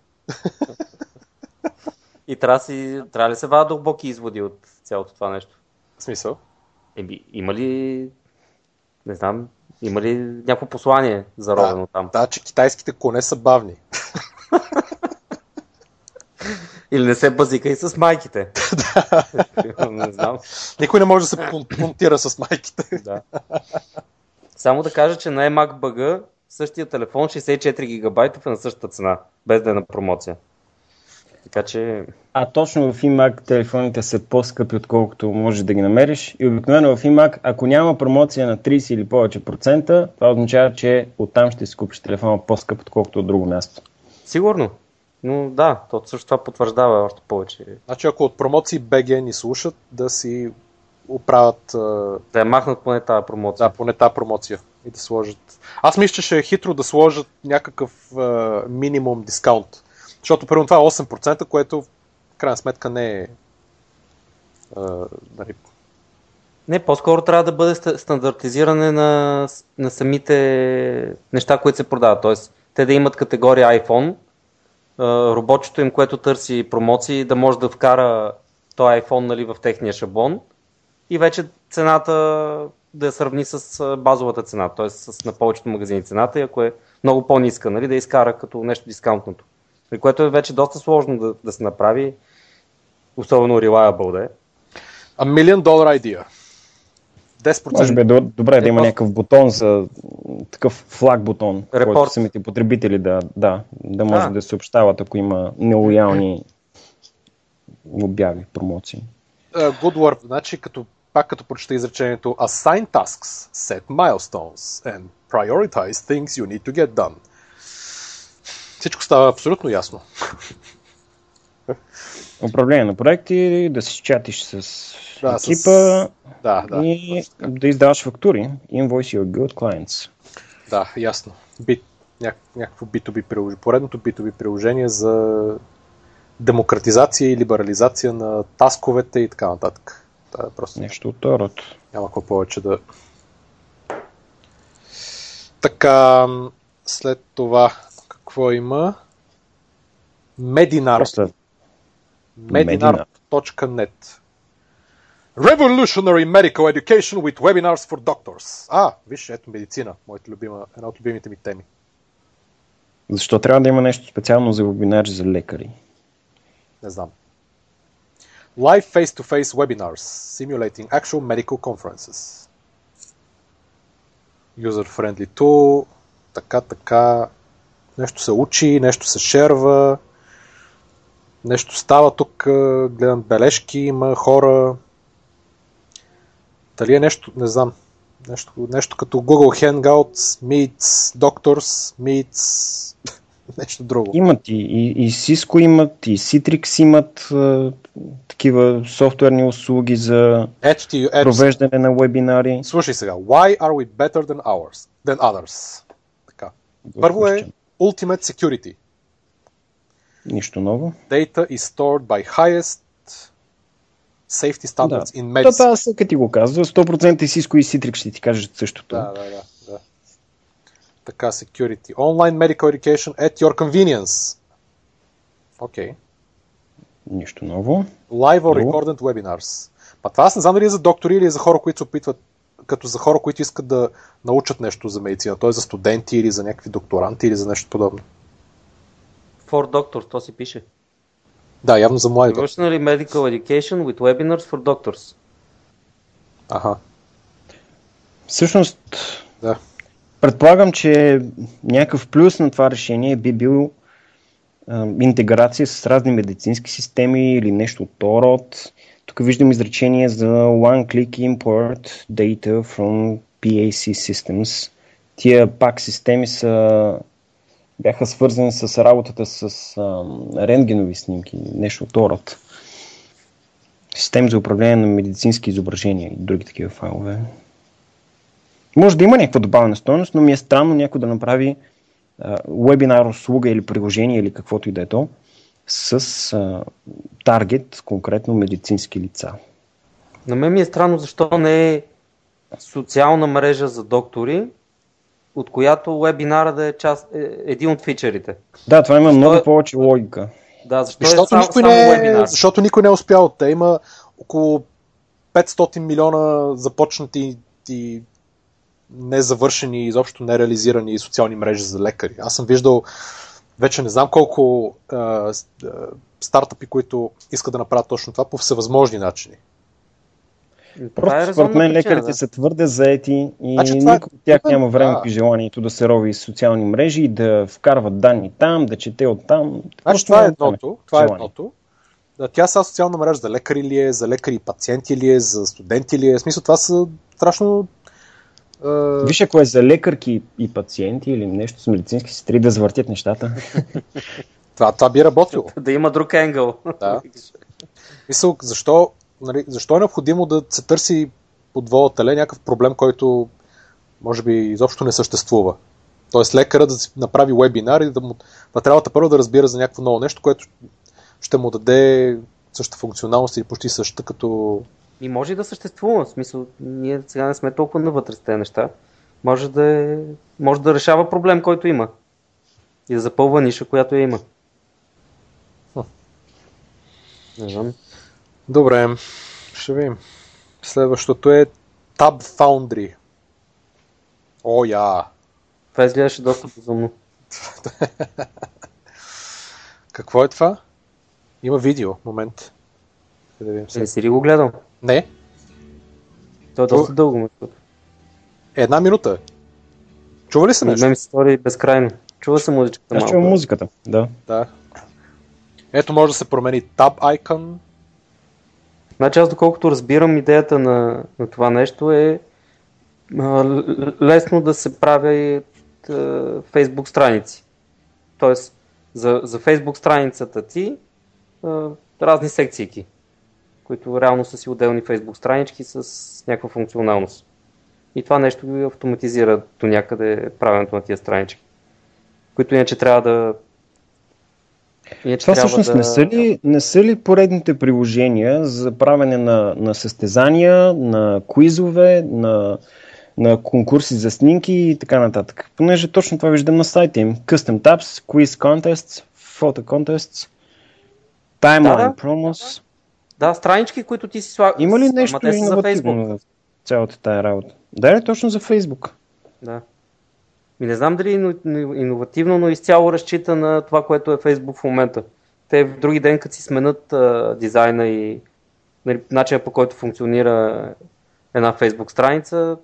И трябва, си, трябва ли се вадят дълбоки изводи от цялото това нещо? В смисъл. Еби, има ли... Не знам, има ли някакво послание заровено там? Да, че китайските коне са бавни. Или не се базика и с майките? не знам. Никой не може да се пун- пунктира с майките. Да. Само да кажа, че на eMac BG същия телефон 64 гигабайтов е на същата цена, без да е на промоция. Така че А точно в iMac телефоните са по-скъпи, отколкото можеш да ги намериш. И обикновено в iMac, ако няма промоция на 30 или повече процента, това означава, че оттам ще си купиш телефона по-скъп, отколкото от друго място. сигурно. Но да, то също това потвърждава още повече. Значи ако от промоции BG ни слушат, да си оправят Да я махнат поне тази промоция. да, поне тази промоция и да сложат. Аз мисля, че ще е хитро да сложат някакъв а, минимум дискаунт. Защото първо това е 8%, което в крайна сметка не е а, нали, Не, по-скоро трябва да бъде ста- стандартизиране на, на самите неща, които се продават. Тоест, те да имат категория iPhone, робочето им, което търси промоции, да може да вкара този iPhone нали, в техния шаблон и вече цената да я сравни с базовата цена, т.е. с на повечето магазини цената и ако е много по-ниска, нали, да изкара като нещо дискаунтното. При което е вече доста сложно да, да се направи, особено reliable да е. A million dollar idea. 10%. Може би е добре да има някакъв бутон за такъв флаг бутон, който самите потребители да, да, да може а. да съобщават, ако има нелоялни обяви, промоции. Uh, good work. Значи, като, пак като прочета изречението Assign tasks, set milestones and prioritize things you need to get done. Всичко става абсолютно ясно. Управление на проекти, да си чатиш с да, екипа с... Да, да. и да издаваш фактури. Invoice your good clients. Да, ясно. Бит, ня, някакво B2B приложение, поредното B2B приложение за демократизация и либерализация на тасковете и така нататък. Това е просто нещо от род. Няма какво повече да... Така, след това какво има? Medinar. Medinar.net Revolutionary Medical Education with Webinars for Doctors. А, виж, ето медицина, моята любима, една от любимите ми теми. Защо трябва да има нещо специално за вебинари за лекари? Не знам. Live face-to-face webinars simulating actual medical conferences. User-friendly tool. Така, така. Нещо се учи, нещо се шерва. Нещо става тук. Гледам бележки, има хора. Дали е нещо, не знам, нещо, нещо като Google Hangouts, Meets, Doctors, Meets, нещо друго. Имат и, и, и Cisco имат, и Citrix имат а, такива софтуерни услуги за HTU, Edge. провеждане на вебинари. Слушай сега, why are we better than ours, than others? Така. Първо е Ultimate Security. Нищо ново. Data is stored by highest safety standards да. in medicine. Това всеки ти го казва. 100% и Cisco и Citrix ще ти кажат същото. Да, да, да. да. Така, security. Online medical education at your convenience. Окей. Okay. Нищо ново. Live or recorded webinars. Па това аз не знам дали е за доктори или е за хора, които се опитват като за хора, които искат да научат нещо за медицина. Т.е. за студенти или за някакви докторанти или за нещо подобно. For Doctors, то си пише. Да, явно за млади. Evolutionary Medical Education with Webinars for Doctors. Аха. Всъщност, да. предполагам, че някакъв плюс на това решение би бил интеграция с разни медицински системи или нещо от този род. Тук виждам изречение за One Click Import Data from PAC Systems. Тия пак системи са бяха свързани с работата с а, рентгенови снимки, нещо от орът. Системи за управление на медицински изображения и други такива файлове. Може да има някаква добавена стоеност, но ми е странно някой да направи а, вебинар услуга или приложение или каквото и да е то с а, таргет, конкретно медицински лица. На мен ми е странно защо не е социална мрежа за доктори, от която вебинара да е част, е, един от фичерите. Да, това има защо много е... повече логика. Да, защо защото, е само, никой само не, вебинар? защото никой не е успял. Те има около 500 милиона започнати и незавършени, изобщо нереализирани социални мрежи за лекари. Аз съм виждал вече не знам колко а, стартъпи, които искат да направят точно това по всевъзможни начини. Просто е според мен лекарите да. са твърде заети и значи. Е- никой от тях няма време да. и желанието да се рови с социални мрежи и да вкарват данни там, да чете от там. Значи, това е едното. Това е едното. Тя са социална мрежа за лекари ли е, за лекари и пациенти ли е, за студенти ли е. В смисъл, това са страшно Uh... Виж, ако е за лекарки и пациенти или нещо с медицински сестри да завъртят нещата. това, това би работило. да има друг енгъл. Да. Мисъл, защо нали, защо е необходимо да се търси под вола теле някакъв проблем, който може би изобщо не съществува. Тоест лекара да си направи вебинар и да му да трябва да първо да разбира за някакво ново нещо, което ще му даде същата функционалност или почти същата като... И може да съществува. В смисъл, ние сега не сме толкова навътре с тези неща. Може да, е, може да решава проблем, който има. И да запълва ниша, която я има. Хм. Не знам. Добре, ще видим. Следващото е Tab Foundry. О, я! Това изглеждаше доста безумно. Какво е това? Има видео, момент. Да видим Не сега. си ли го гледал? Не, То е доста дълго. между една минута. Чува ли се нещо? мен ми се стори безкрайно. Чува се музичката Аз малко. чувам музиката, да. Да. Ето може да се промени Tab Icon. Значи аз доколкото разбирам идеята на, на това нещо е а, лесно да се правят а, Facebook страници. Тоест за, за Facebook страницата ти а, разни секции, които реално са си отделни Facebook странички с някаква функционалност. И това нещо ги автоматизира до някъде правенето на тия странички. Които иначе трябва да. Иначе Това всъщност да... не, са ли, не са ли поредните приложения за правене на, на състезания, на квизове, на, на конкурси за снимки и така нататък? Понеже точно това виждам на сайта им. Custom Tabs, Quiz Contests, Photo Contests, Timeline да. Promos. Да, странички, които ти си слагаш. Има ли Ама нещо те са за иновативно Facebook. в цялата тая работа? Да, е точно за Facebook. Да. Ми не знам дали е ино- ино- иновативно, но изцяло разчита на това, което е Facebook в момента. Те в други ден, като си сменят а, дизайна и нали, начина по който функционира една Facebook страница,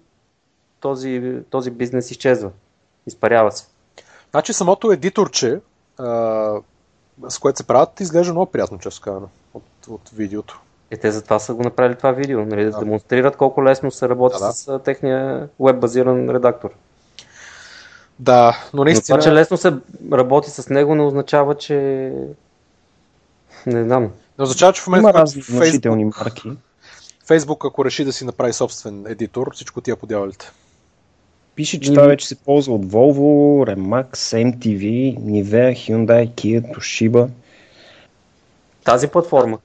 този, този бизнес изчезва. Изпарява се. Значи самото едиторче, а, с което се правят, изглежда много приятно, често казано, от, от видеото. И те затова са го направили това видео, нали, да Да. демонстрират колко лесно се работи Да, да. с техния веб-базиран редактор. Да, но Но наистина... това, че лесно се работи с него, не означава, че... Не знам. Не означава, че в момента Има разни Facebook, марки. Facebook, ако реши да си направи собствен едитор, всичко тия по дяволите. Пише, че Ими- това вече се ползва от Volvo, Remax, MTV, Nivea, Hyundai, Kia, Toshiba. Тази платформа.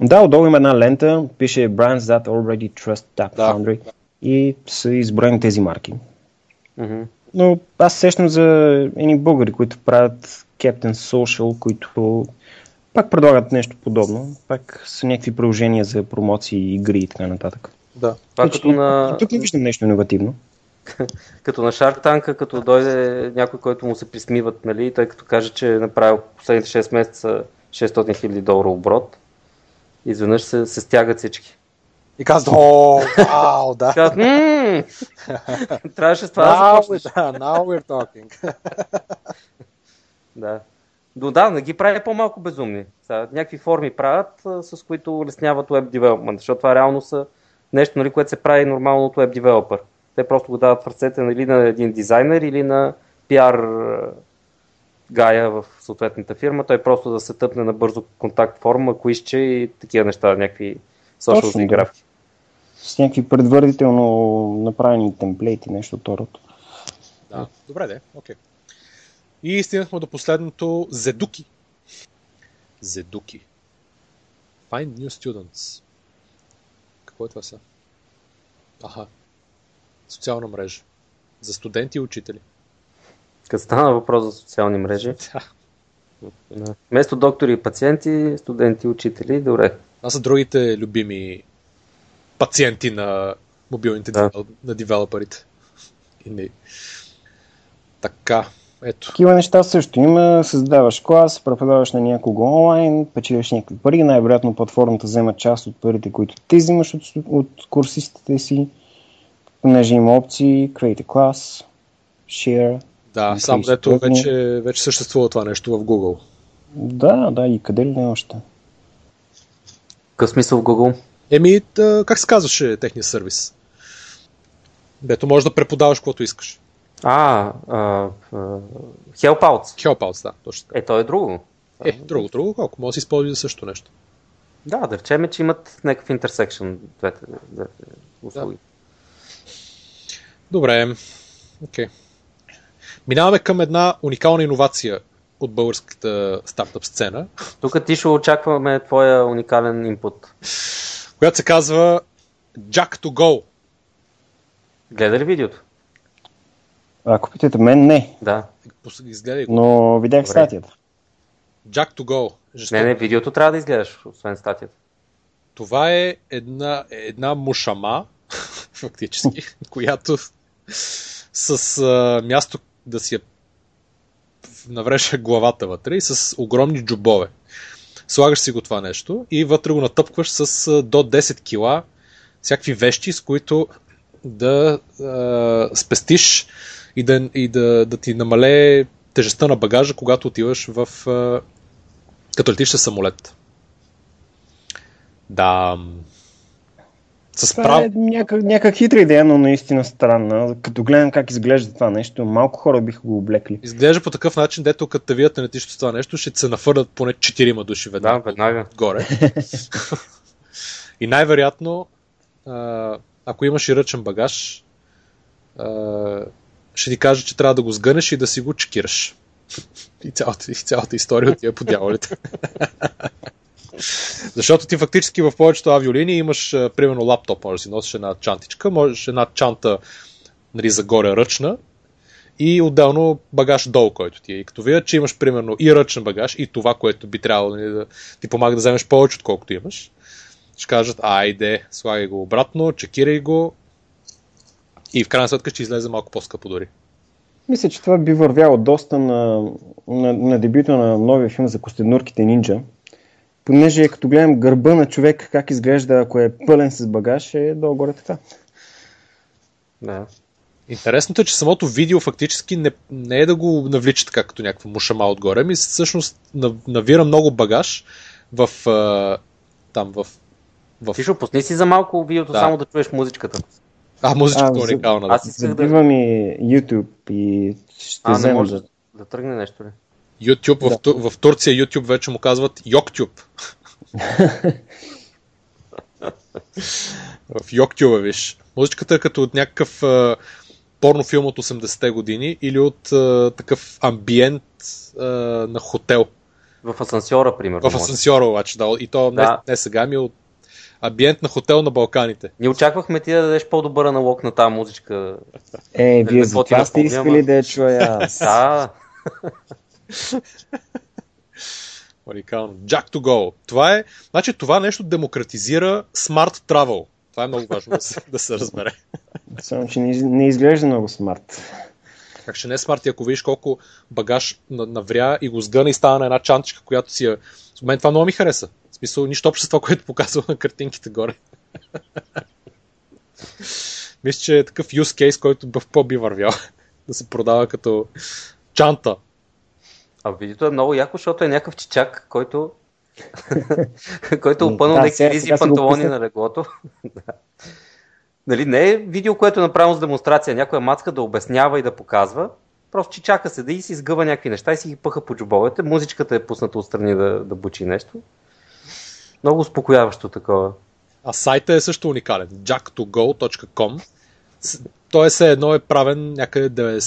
Да, отдолу има една лента, пише Brands that already trust Tap Да. Foundry и са изброени тези марки. Мгм. Но аз се сещам за едни българи, които правят Captain Social, които пак предлагат нещо подобно. Пак са някакви приложения за промоции, игри и така нататък. Да. Това като на, Тук не виждам нещо иновативно. като на Shark Tank, като дойде някой, който му се присмиват, нали, тъй като каже, че е направил последните 6 месеца 600 000 долара оборот. Изведнъж се, се стягат всички. И казват, о, вау, да. Казват, «М, трябваше с това да започнеш. now we're talking. Да. Но да, не ги прави по-малко безумни. Сега, някакви форми правят, с които улесняват web development, защото това реално са нещо, нали, което се прави нормално от web developer. Те просто го дават в ръцете нали, на един дизайнер или на пиар гая в съответната фирма. Той просто да се тъпне на бързо контакт форма, ако ище и такива неща, някакви social Точно, да. заигравки. С някакви предварително направени темплейти, нещо от род. Да. Добре, де, окей. И стигнахме до последното Зедуки. Зедуки. Find new students. Какво е това са? Аха. Социална мрежа. За студенти и учители. Като стана въпрос за социални мрежи, Да. вместо доктори и пациенти, студенти и учители, добре. Това са другите любими пациенти на мобилните Да. девел- на девелоперите. И не. Така, ето. Такива неща също има. Създаваш клас, преподаваш на някого онлайн, печелиш някакви пари. Най-вероятно платформата взема част от парите, които ти взимаш от, от курсистите си. Понеже има опции, create a class, share. Да, се дето вече, вече съществува това нещо в Google. Да, да, и къде ли не още. Какъв смисъл в Google? Еми, как се казваше техния сервис? Дето можеш да преподаваш каквото искаш. А, а, а Helpouts. Helpouts, да, точно така. Е, то е друго. Е, друго, друго, колко? Може да се използва за също нещо. Да, да речем, че имат някакъв интерсекшн двете, двете услуги. Добре, окей. Минаваме към една уникална иновация от българската стартъп сцена, Тук ти ще очакваме твоя уникален инпут. която се казва Jack to Go. Гледа ли видеото? Ако питате мен, не. Да. Изгледай го. Но видях Добре. статията. Jack to go. Жестоко. Не, не, видеото трябва да изгледаш, освен статията. Това е една, една мушама, фактически, която с а, място да си я навреша главата вътре и с огромни джубове. Слагаш си го това нещо и вътре го натъпкваш с до 10 кила всякакви вещи, с които да а, спестиш и, да, и да, да ти намалее тежестта на багажа, когато отиваш в а, като летиш самолет. Да. С Това прав... е някак, някак хитра идея, но наистина странна. Като гледам как изглежда това нещо, малко хора биха го облекли. Изглежда по такъв начин, дето като те видят на летището с това нещо, ще се нафърлят поне 4 души Да, веднага. веднага. Горе. и най-вероятно, ако имаш и ръчен багаж, ще ти кажа, че трябва да го сгънеш и да си го чекираш. И цялата, и цялата история отива по дяволите. Защото ти фактически в повечето авиолинии имаш, примерно, лаптоп, може да си носиш една чантичка, можеш една чанта нали, загоре ръчна и отделно багаж долу, който ти е. И като видят, че имаш примерно и ръчен багаж, и това, което би трябвало нали, да ти помага да вземеш повече, отколкото имаш, ще кажат, айде, слагай го обратно, чекирай го и в крайна сметка ще излезе малко по-скъпо дори. Мисля, че това би вървяло доста на, на, на дебюта на новия филм за костенурките нинджа. Понеже като гледам гърба на човек как изглежда, ако е пълен с багаж, е долу-горе така. Да. Интересното е, че самото видео фактически не, не е да го навлича така като някаква мушама отгоре, ми всъщност нав- навира много багаж в там в, в... Ти ще пусни си за малко видеото, Да. само да чуеш музичката. А, музичката е уникална. Да. Аз исках да... Забива ми YouTube и ще А, не взема може да... да, да тръгне нещо ли? YouTube, в, Ту- в Турция YouTube вече му казват Йоктюб. в YouTube, виж. Музичката е като от някакъв а, порнофилм от 80-те години или от а, такъв амбиент а, на хотел. В асансьора, примерно. В може. асансьора обаче, да. И то не, Да. не сега, ми от амбиент на хотел на Балканите. Ние очаквахме ти да дадеш по-добър аналог на тази музичка. Е, вие не за това сте искали да я чуя аз. Да, Уникално. Jack to go. Това е, значи това нещо демократизира smart travel. Това е много важно да се, да се разбере. Само, че не, не изглежда много смарт. Как ще не е смарт, ако видиш колко багаж на- навря и го сгъна и стана на една чантичка, която си е... С мен това много ми хареса. В смисъл, нищо общо с това, което показва на картинките горе. Мисля, че е такъв use case, който в по-би вървял. да се продава като чанта. А видеото е много яко, защото е някакъв чичак, който който е опънал Да, някакви ризи панталони на леглото. Да. нали, не е видео, което е направено с демонстрация. Някоя мацка да обяснява и да показва. Просто чичака седи и си сгъва някакви неща и си ги пъха по джобовете. Музичката е пусната отстрани да, да бучи нещо. Много успокояващо такова. А сайта е също уникален. jacktogo.com Той е все едно е правен някъде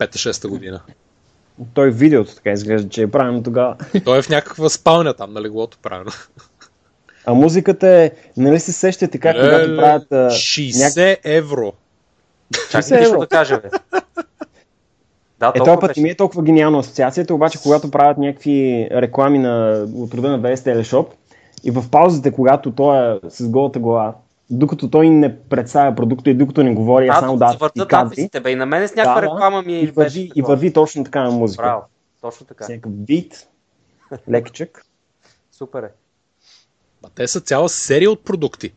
95-6 година. Той видеото така изглежда, че е правилно тогава. И той е в някаква спалня там на леглото правено. А музиката е, нали се сещате как когато правят... а, 60 евро. Чакай 60 нещо евро. да кажа, бе. Да, Е, този път беше. не ми е толкова гениална асоциацията, обаче когато правят някакви реклами на, от рода на VS Teleshop и в паузите, когато той е с голата глава, докато той не представя продукта и докато не говори, а А, само да, въртат кадри, бе. И на мене с някаква Да, реклама ми и, върви, и върви точно такава музика. Браво, точно така. Всякакъв бит, лекичък. Супер е. А те са цяла серия от продукти.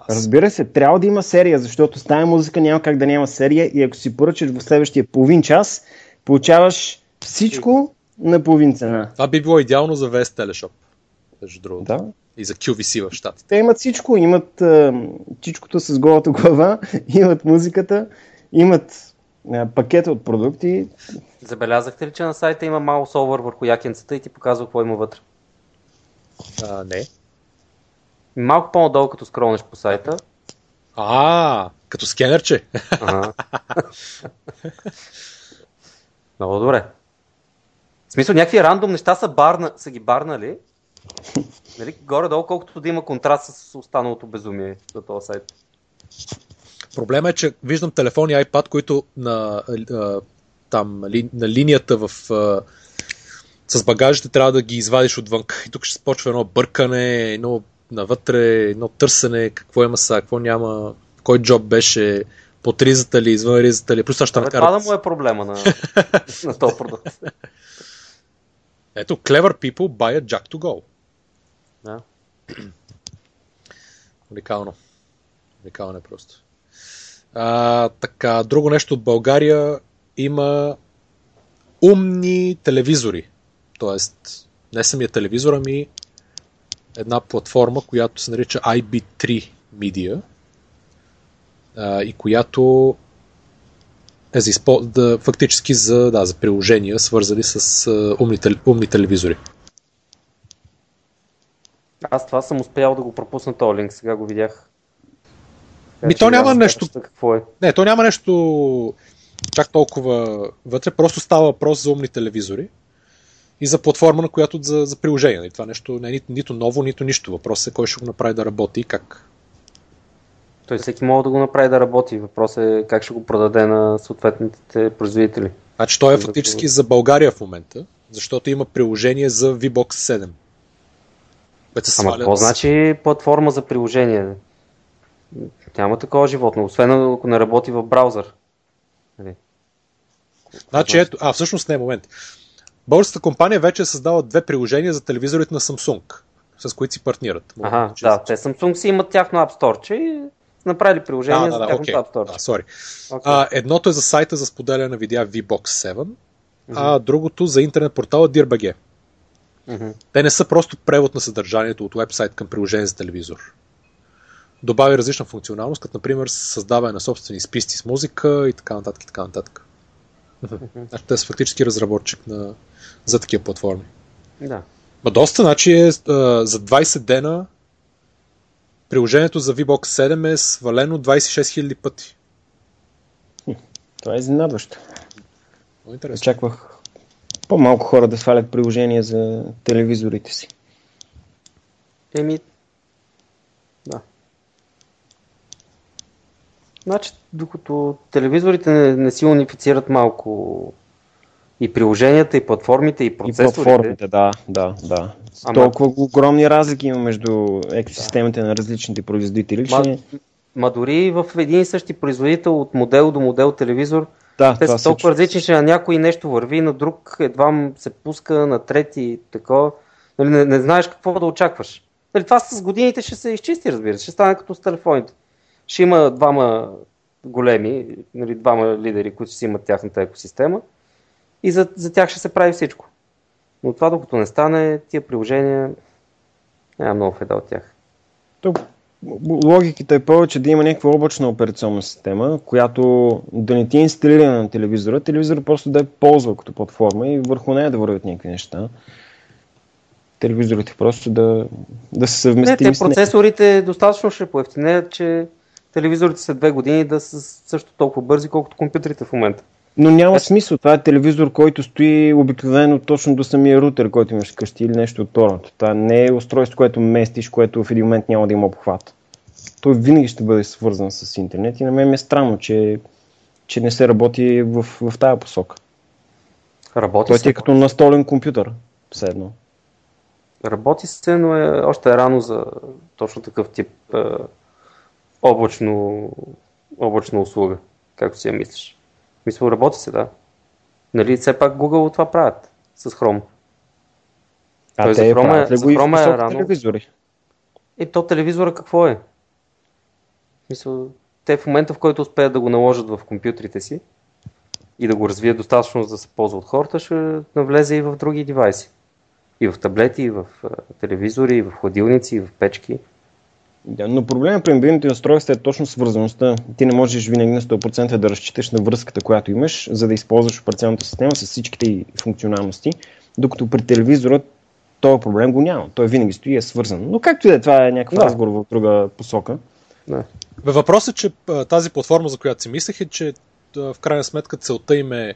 Аз- Разбира се, трябва да има серия, защото с тази музика няма как да няма серия и ако си поръчаш в следващия половин час, получаваш всичко на половин цена. Това би било идеално за VS Teleshop. Между другото. Да. И за QVC в щатите. Те имат всичко. Имат а, всичкото с голата глава, имат музиката, имат а, пакета от продукти. Забелязахте ли, че на сайта има малко солвър върху якенцата и ти показва какво има вътре? А, не. Малко по-надолу, като скролнеш по сайта. А, като скенерче. Ага. Много добре. В смисъл, някакви рандом неща са, барна, са ги барнали. Нали, горе-долу, колкото да има контраст с останалото безумие за този сайт. Проблема е, че виждам телефони iPad, които на, а, там, ли, на линията в а, с багажите трябва да ги извадиш отвън. И тук ще почва едно бъркане, едно навътре, едно търсене, какво има са, какво няма, кой джоб беше, под ризата ли, извън ризата ли. Плюс ще накарат... Това да му е проблема на, на този продукт. Ето, clever people buy a jack to go. Да. Уникално. Уникално е просто. А, така, друго нещо от България има умни телевизори. Тоест, не самия телевизор, ами една платформа, която се нарича IB3 Media а, и която е за да, фактически за, да, за приложения, свързани с а, умни, умни телевизори. Аз това съм успял да го пропусна този линк, сега го видях. Ми то няма нещо. Какво е? Не, то няма нещо чак толкова вътре, просто става въпрос за умни телевизори и за платформа, на която за, за приложение. Нали, това нещо не е нито, нито ново, нито нищо. Въпросът е кой ще го направи да работи и как. Той всеки може да го направи да работи. Въпросът е как ще го продаде на съответните производители. Значи той е фактически за България в момента, защото има приложение за VBOX 7. Ама какво значи платформа за приложение? Няма такова животно, освен ако не работи в браузър. Нали? Значи ето, а всъщност не, момент. Българската компания вече е създала две приложения за телевизорите на Samsung, с които си партнират. Ага, да, те Samsung си имат тяхно App Store, че направили приложение да, за да, тяхното okay. App Store. Да, sorry. Okay. А, едното е за сайта за споделяне на видеа VBOX 7, mm-hmm. а другото за интернет портала DearBG. Mm-hmm. Те не са просто превод на съдържанието от вебсайт към приложение за телевизор. Добави различна функционалност, като например създаване на собствени списъци с музика и така нататък. И така нататък. Mm-hmm. Те са фактически разработчик на, за такива платформи. Да. Ма доста, значи е, за 20 дена приложението за VBOX 7 е свалено 26 000 пъти. Това е изненадващо. Интересно. Очаквах по-малко хора да свалят приложения за телевизорите си. Еми, да. Значи, докато телевизорите не, не си унифицират малко и приложенията, и платформите, и процесорите. И платформите, да, да, да. Ама... Толкова огромни разлики има между екосистемите да. на различните производители. Ма, че... ма дори в един и същи производител от модел до модел телевизор, да, те са толкова различни, че на някой нещо върви, на друг едва се пуска, на трети такова. Нали, не, не знаеш какво да очакваш. Нали, това с годините ще се изчисти, разбира се. Ще стане като с телефоните. Ще има двама големи, нали, двама лидери, които си имат тяхната екосистема и за, за тях ще се прави всичко. Но това докато не стане, тия приложения няма много феда от тях. Тук логиката е повече да има някаква облачна операционна система, която да не ти е инсталирана на телевизора, телевизора просто да е ползва като платформа и върху нея да вървят някакви неща. Телевизорите просто да, да се съвместим Не, те процесорите достатъчно ще поевтинеят, че телевизорите след две години да са също толкова бързи, колкото компютрите в момента. Но няма смисъл. Това е телевизор, който стои обикновено точно до самия рутер, който имаш вкъщи или нещо от торното. Това не е устройство, което местиш, което в един момент няма да има обхват. Той винаги ще бъде свързан с интернет и на мен ми е странно, че, че не се работи в, в тази посока. Работи Той е като настолен компютър, все едно. Работи се, но е още е рано за точно такъв тип е, облачно, облачна услуга, както си я мислиш. Мисля, работи се, да. Нали, все пак Google това правят с Chrome. А Той те за Chrome, е, за Chrome е рано. телевизори? И то телевизора какво е? Мисля, те в момента, в който успеят да го наложат в компютрите си и да го развият достатъчно за да се ползва от хората, ще навлезе и в други девайси. И в таблети, и в телевизори, и в хладилници, и в печки. Да, но проблемът при мобилните устройства е точно свързаността. Ти не можеш винаги на 100% да разчиташ на връзката, която имаш, за да използваш операционната система с всичките функционалности, докато при телевизора този проблем го няма. Той винаги стои и е свързан. Но както и да е, това е някакъв да. разговор в друга посока. Да. Въпросът е, че тази платформа, за която си мислех е, че в крайна сметка целта им е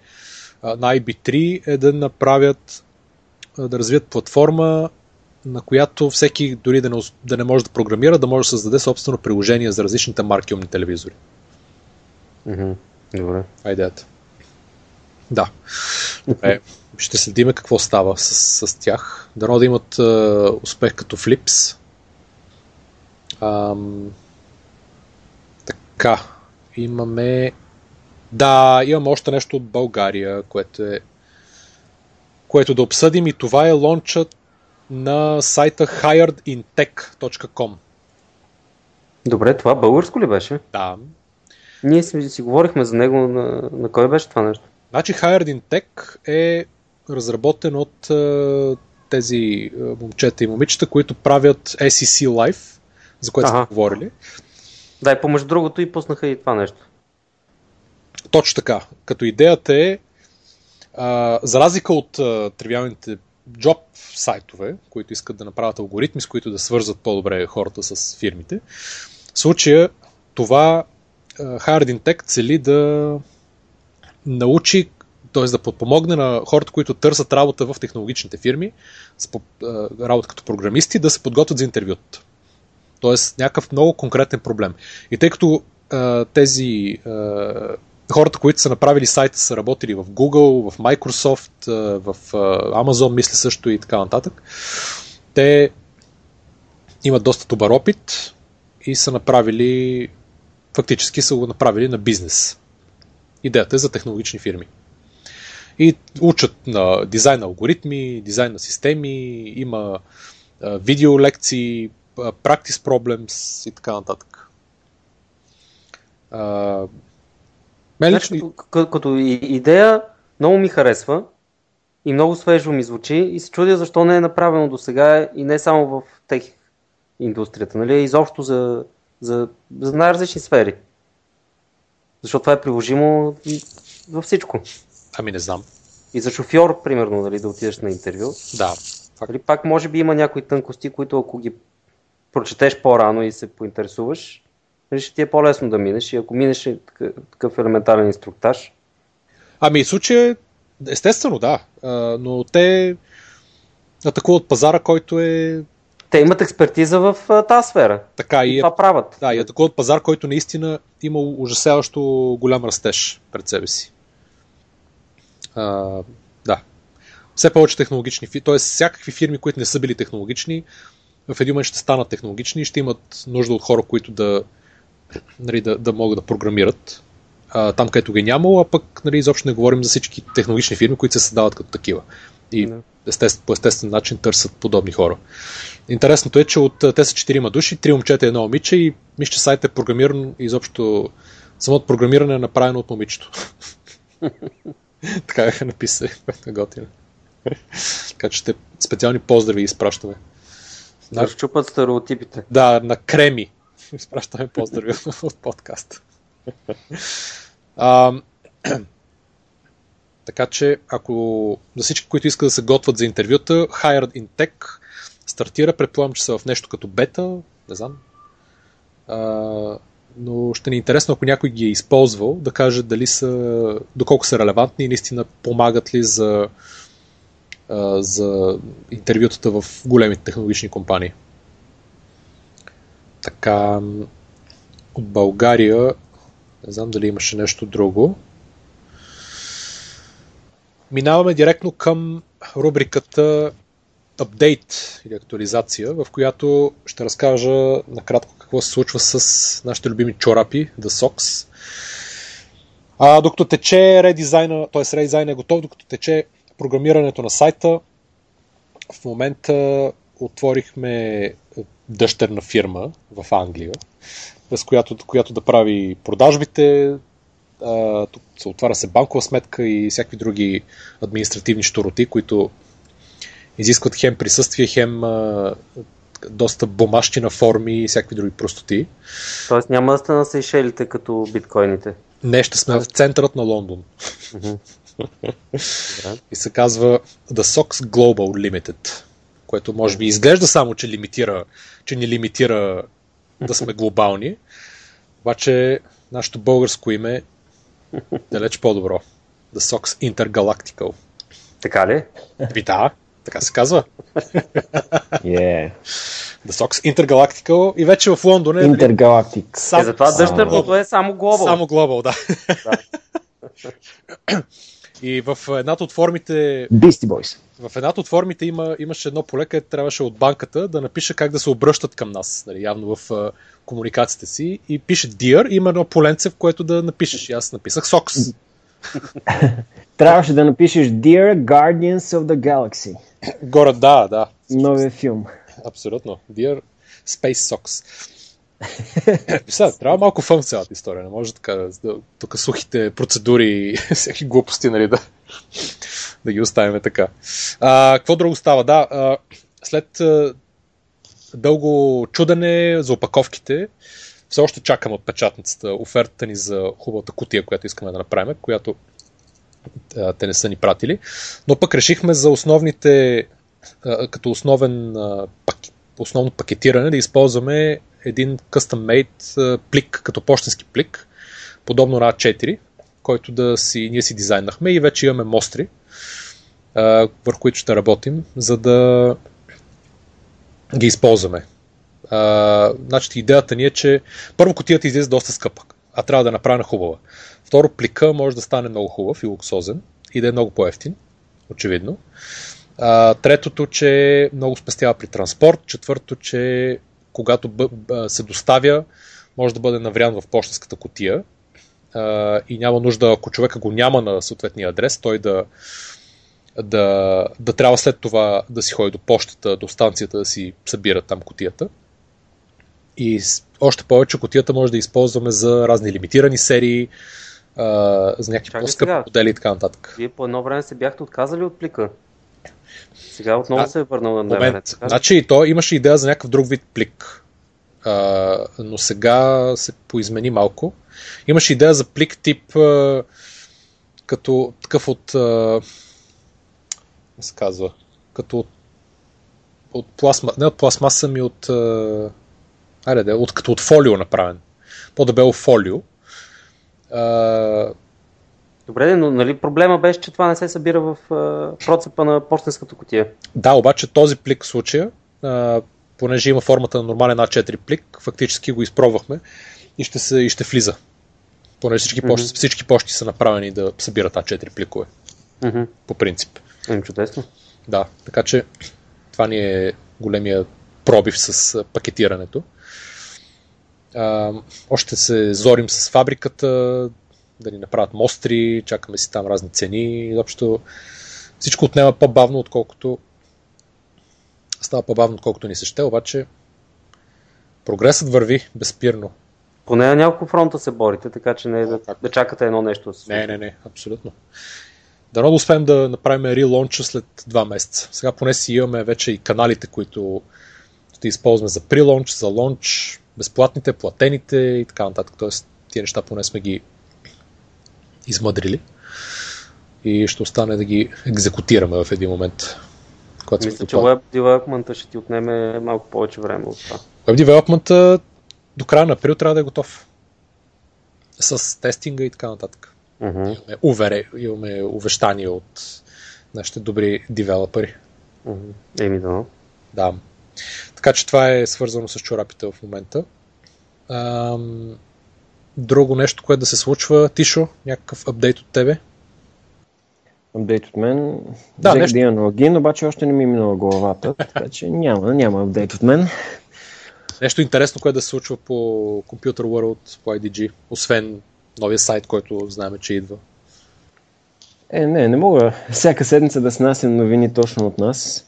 на IB3 е да направят да развият платформа, на която всеки, дори да не, да не може да програмира, да може да създаде собствено приложение за различните марки умни телевизори. Мгм. Добре. Това е идеята. Да. Добре. Ще следиме какво става с, с тях. Дано да имат е, успех като Flips. Ам, така. Имаме... Да, имаме още нещо от България, което е което да обсъдим и това е лончът на сайта hiredintech.com. Добре, това българско ли беше? Да. Ние си, си говорихме за него, на, на кой беше това нещо? Значи Hired in Tech е разработен от е, тези е, момчета и момичета, които правят SEC Live, за което сме говорили. Да, и помежду другото и пуснаха и това нещо. Точно така. Като идеята е, а, за разлика от а, тривиалните джоб сайтове, които искат да направят алгоритми, с които да свързват по-добре хората с фирмите, в случая това а, Hard Tech цели да научи, т.е. да подпомогне на хората, които търсят работа в технологичните фирми, а, работа като програмисти, да се подготвят за интервюта. Тоест някакъв много конкретен проблем. И тъй като а, тези хората, които са направили сайта, са работили в Google, в Microsoft, в Amazon, мисля също и така нататък, те имат доста добър опит и са направили, фактически са го направили на бизнес. Идеята е за технологични фирми. И учат на дизайн на алгоритми, дизайн на системи, има видео лекции, practice problems и така нататък. Мен Значи, лично, като, като, идея много ми харесва и много свежо ми звучи и се чудя защо не е направено до сега и не само в тех индустрията, нали, изобщо за, за, за най-различни сфери. Защото това е приложимо във всичко. ами не знам. И за шофьор, примерно, нали, да отидеш на интервю. Да, факт. Нали, пак може би има някои тънкости, които ако ги прочетеш по-рано и се поинтересуваш, ще ти е по-лесно да минеш. И ако минеш е такъв, елементарен инструктаж, Ами в случая, естествено да, а, но те атакуват пазара, който е те имат експертиза в тази сфера. така И и, е, това правят. да, и атакуват пазар, който наистина има ужасяващо голям растеж пред себе си. А, да. Все повече технологични т.е. всякакви фирми, които не са били технологични, в един момент ще станат технологични и ще имат нужда от хора, които да, нали, да, да могат да програмират а, там, където ги нямало, а пък нали, изобщо не говорим за всички технологични фирми, които се създават като такива. И Да. естествен, по естествен начин търсят подобни хора. Интересното е, че от, те са четирима души, три момчета и едно момиче и мисля, че сайтът е програмиран изобщо самото програмиране е направено от момичето. така бяха написали, което е готино. така че ще специални поздрави изпращаме. Да разчупат стереотипите. Да, на креми. Изпращаме поздрави от подкаст. Така че, ако за всички, които искат да се готвят за интервюта, Hired in Tech стартира, предполагам, че са в нещо като бета, не знам. А, но ще ни е интересно, ако някой ги е използвал, да каже дали са, доколко са релевантни и наистина помагат ли за, а, за интервютата в големите технологични компании. Така, от България, не знам дали имаше нещо друго. Минаваме директно към рубриката апдейт или актуализация, в която ще разкажа накратко какво се случва с нашите любими чорапи, The Socks. А, докато тече редизайна, т.е. редизайна е готов, докато тече програмирането на сайта, в момента отворихме дъщерна фирма в Англия, през която, която да прави продажбите. А, тук се отваря се банкова сметка и всякакви други административни щуроти, които изискват хем присъствие, хем а, доста бумащина форми и всякакви други простоти. Тоест няма да сте на Сейшелите като биткоините. Не, ще сме в центърът на Лондон. Добре. И се казва The Sox Global Limited, което може би изглежда само, че лимитира, че ни лимитира да сме глобални, обаче нашето българско име е далеч по-добро. The Sox Intergalactical. Така ли? Ви да, така се казва. Yeah. The Sox Intergalactical и вече в Лондон е... нали, Интергалактик. сам- Е, затова дъщерното е само Global. Само Global, да. и в едната от формите Beastie Boys. В едната от формите има, имаше едно поле, където трябваше от банката да напише как да се обръщат към нас, нали, явно в а, комуникациите си. И пише Dear, има едно поленце, в което да напишеш. И аз написах Sox. Трябваше да напишеш Dear Guardians of the Galaxy. Горе, да, да. Новия филм. Абсолютно. Dear Space Sox. Сега, трябва малко фън в цялата история. Не може така, да, тук сухите процедури и всеки глупости, нали, да, да ги оставим така. А, какво друго става? Да, а, след а, дълго чудене за опаковките, все още чакам от печатницата офертата ни за хубавата кутия, която искаме да направим, която а, те не са ни пратили. Но пък решихме за основните, а, като основен а, пак, основно пакетиране да използваме един custom-made а, плик, като почтенски плик, подобно на A4, който да си, ние си дизайнахме и вече имаме мостри, а, върху които ще работим, за да ги използваме. А, значи идеята ни е, че първо котията излезе доста скъпа, а трябва да е направена хубава. Второ, плика може да стане много хубав и луксозен и да е много по-ефтин, очевидно. А, третото, че много спестява при транспорт. Четвърто, че когато бъ, бъ, се доставя, може да бъде наврян в почтенската котия а, и няма нужда, ако човека го няма на съответния адрес, той да, да, да трябва след това да си ходи до почтата, до станцията да си събира там котията. И още повече котията може да използваме за разни лимитирани серии, а, за някакви Чакай по-скъпи сега. модели и така нататък. Вие по едно време се бяхте отказали от плика. Сега отново А, се е върнал на ли? Значи то имаше идея за някакъв друг вид плик. А, но сега се поизмени малко. Имаше идея за плик тип а, като такъв от а, се казва, като от, от пластма, не от пластмаса ми от а, айде, да, от, като от фолио направен. По-дебело фолио. А, Добре, но нали проблема беше, че това не се събира в а, процепа на почтенската котия. Да, обаче този плик в случая, а, понеже има формата на нормален А4 плик, фактически го изпробвахме и ще, се, и ще влиза. Понеже всички, Мгм. почти, всички почти са направени да събират А4 пликове, Мгм. по принцип. Еми, чудесно. Да, така че това ни е големия пробив с пакетирането. А, още се зорим с фабриката, да ни направят мостри, чакаме си там разни цени. Изобщо всичко отнема по-бавно, отколкото става по-бавно, отколкото ни се ще, обаче прогресът върви безспирно. Поне на няколко фронта се борите, така че не е да, да чакате едно нещо. да се Не, случи. не, не, абсолютно. Дано да успеем да направим релонча след два месеца. Сега поне си имаме вече и каналите, които ще използваме за прилонч, за лонч, безплатните, платените и така нататък. Тоест, тия неща поне сме ги измъдрили. И ще остане да ги екзекутираме в един момент. Мисля, че. Web Development ще ти отнеме малко повече време от това. Web Development до края на април трябва да е готов. С тестинга и така нататък. Мгм. Имаме, увере, имаме увещания от нашите добри девелопери. Мгм. Еми да. Да. Така че това е свързано с чорапите в момента. Ам, друго нещо, което да се случва, Тишо, някакъв апдейт от тебе? Апдейт от мен. Да, Взех нещо. да имам логин, обаче още не ми е минала главата, така че няма, няма апдейт от мен. Нещо интересно, което да се случва по Computer World, по IDG, освен новия сайт, който знаем, че идва. Е, не, не мога всяка седмица да снасям новини точно от нас.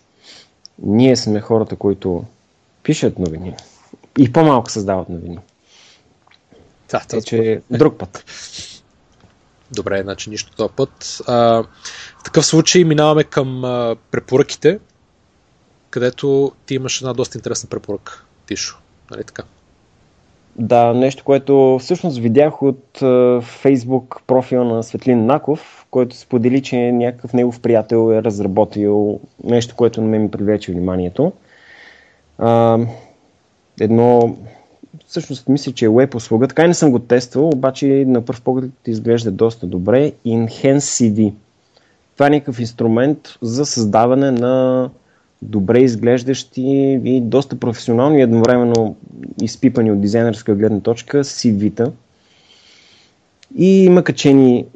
Ние сме хората, които пишат новини. И по-малко създават новини. Да, Така че друг път. Добре, значи нищо този път. А, в такъв случай минаваме към а, препоръките, където ти имаш една доста интересна препоръка, Тишо. Нали така? Да, нещо, което всъщност видях от uh, Facebook профила на Светлин Наков, който сподели, че някакъв негов приятел е разработил нещо, което не ме ми привлече вниманието. Uh, едно, всъщност мисля, че е веб услуга, така и не съм го тествал, обаче на пръв поглед изглежда доста добре. Enhance CV. Това е някакъв инструмент за създаване на добре изглеждащи и доста професионални едновременно изпипани от дизайнерска гледна точка CV-та. И има качени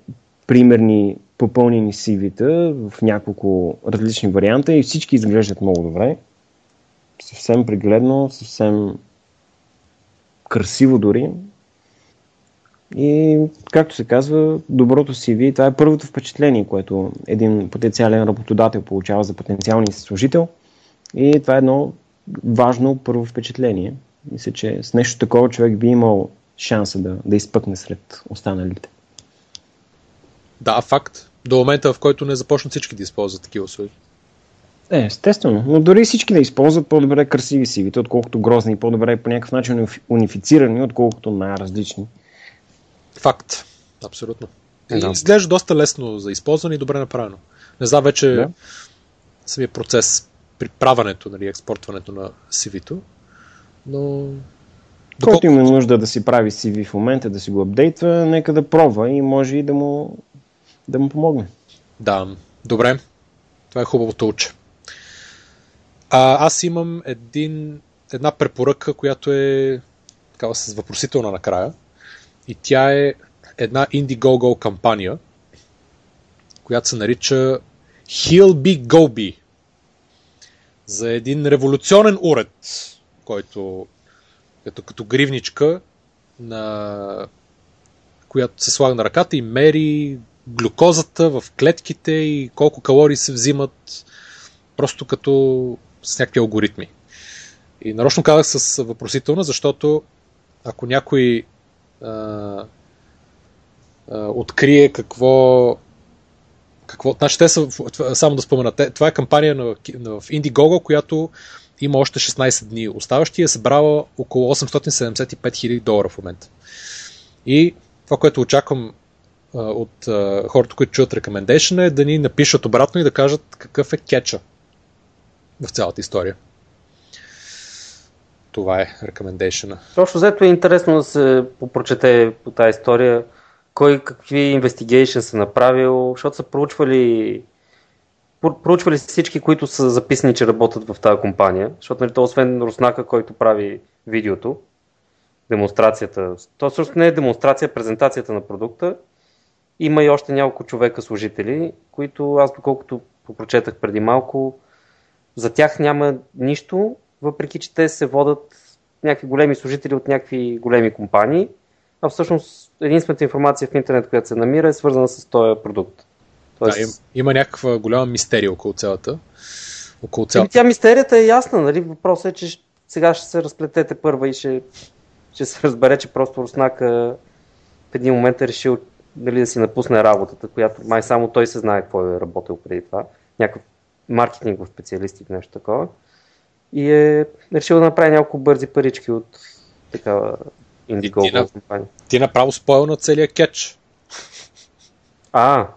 примерни попълнени CV-та в няколко различни варианта и всички изглеждат много добре. Съвсем пригледно, съвсем красиво дори. И, както се казва, доброто CV, това е първото впечатление, което един потенциален работодател получава за потенциалния служител. И това е едно важно първо впечатление. Мисля, че с нещо такова човек би имал шанса да, да изпъкне сред останалите. Да, факт. До момента, в който не започнат всички да използват такива услуги. Е, естествено. Но дори всички да използват по-добре красиви сивите, отколкото грозни по-добре по някакъв начин унифицирани, отколкото най-различни. Факт. Абсолютно. И да. изглежда доста лесно за използване и добре направено. Не знам вече да. самия процес при праването, нали, експортването на CV-то, но... Който има нужда да си прави CV в момента, да си го апдейтва, нека да пробва и може и да му, да му помогне. Да, добре. Това е хубавото уче. А, аз имам един, една препоръка, която е такава с въпросителна накрая. И тя е една Indiegogo кампания, която се нарича Heal Be За един революционен уред, който като, като гривничка, на която се слага на ръката и мери глюкозата в клетките и колко калории се взимат просто като с някакви алгоритми. И нарочно казах с въпросителна, защото ако някой открие какво какво, значи те са, само да спомена, това е кампания на, на, в Indiegogo, която има още 16 дни оставащи и е събрала около 875 000 долара в момента. И това, което очаквам от хората, които чуят recommendation е да ни напишат обратно и да кажат какъв е кетча в цялата история. Това е recommendation. Точно взето е интересно да се попрочете по тази история кой какви инвестигейшн са направил, защото са проучвали проучвали всички, които са записани, че работят в тази компания, защото нали, то освен Руснака, който прави видеото, демонстрацията, то всъщност не е демонстрация, презентацията на продукта, има и още няколко човека служители, които аз доколкото попрочетах преди малко, за тях няма нищо, въпреки че те се водат някакви големи служители от някакви големи компании, а всъщност единствената информация в интернет, която се намира е свързана с този продукт. Тоест... Да, има, има някаква голяма мистерия около цялата. Около цялата. Тя мистерията е ясна, нали? Въпросът е, че сега ще се разплетете първа и ще, ще се разбере, че просто Руснака в един момент е решил нали, да си напусне работата, която май само той се знае какво е работил преди това. Някакъв маркетингов специалист или нещо такова. И е решил да направи няколко бързи парички от такава Indiegogo компания. Ти направо спойл на целия кетч. А,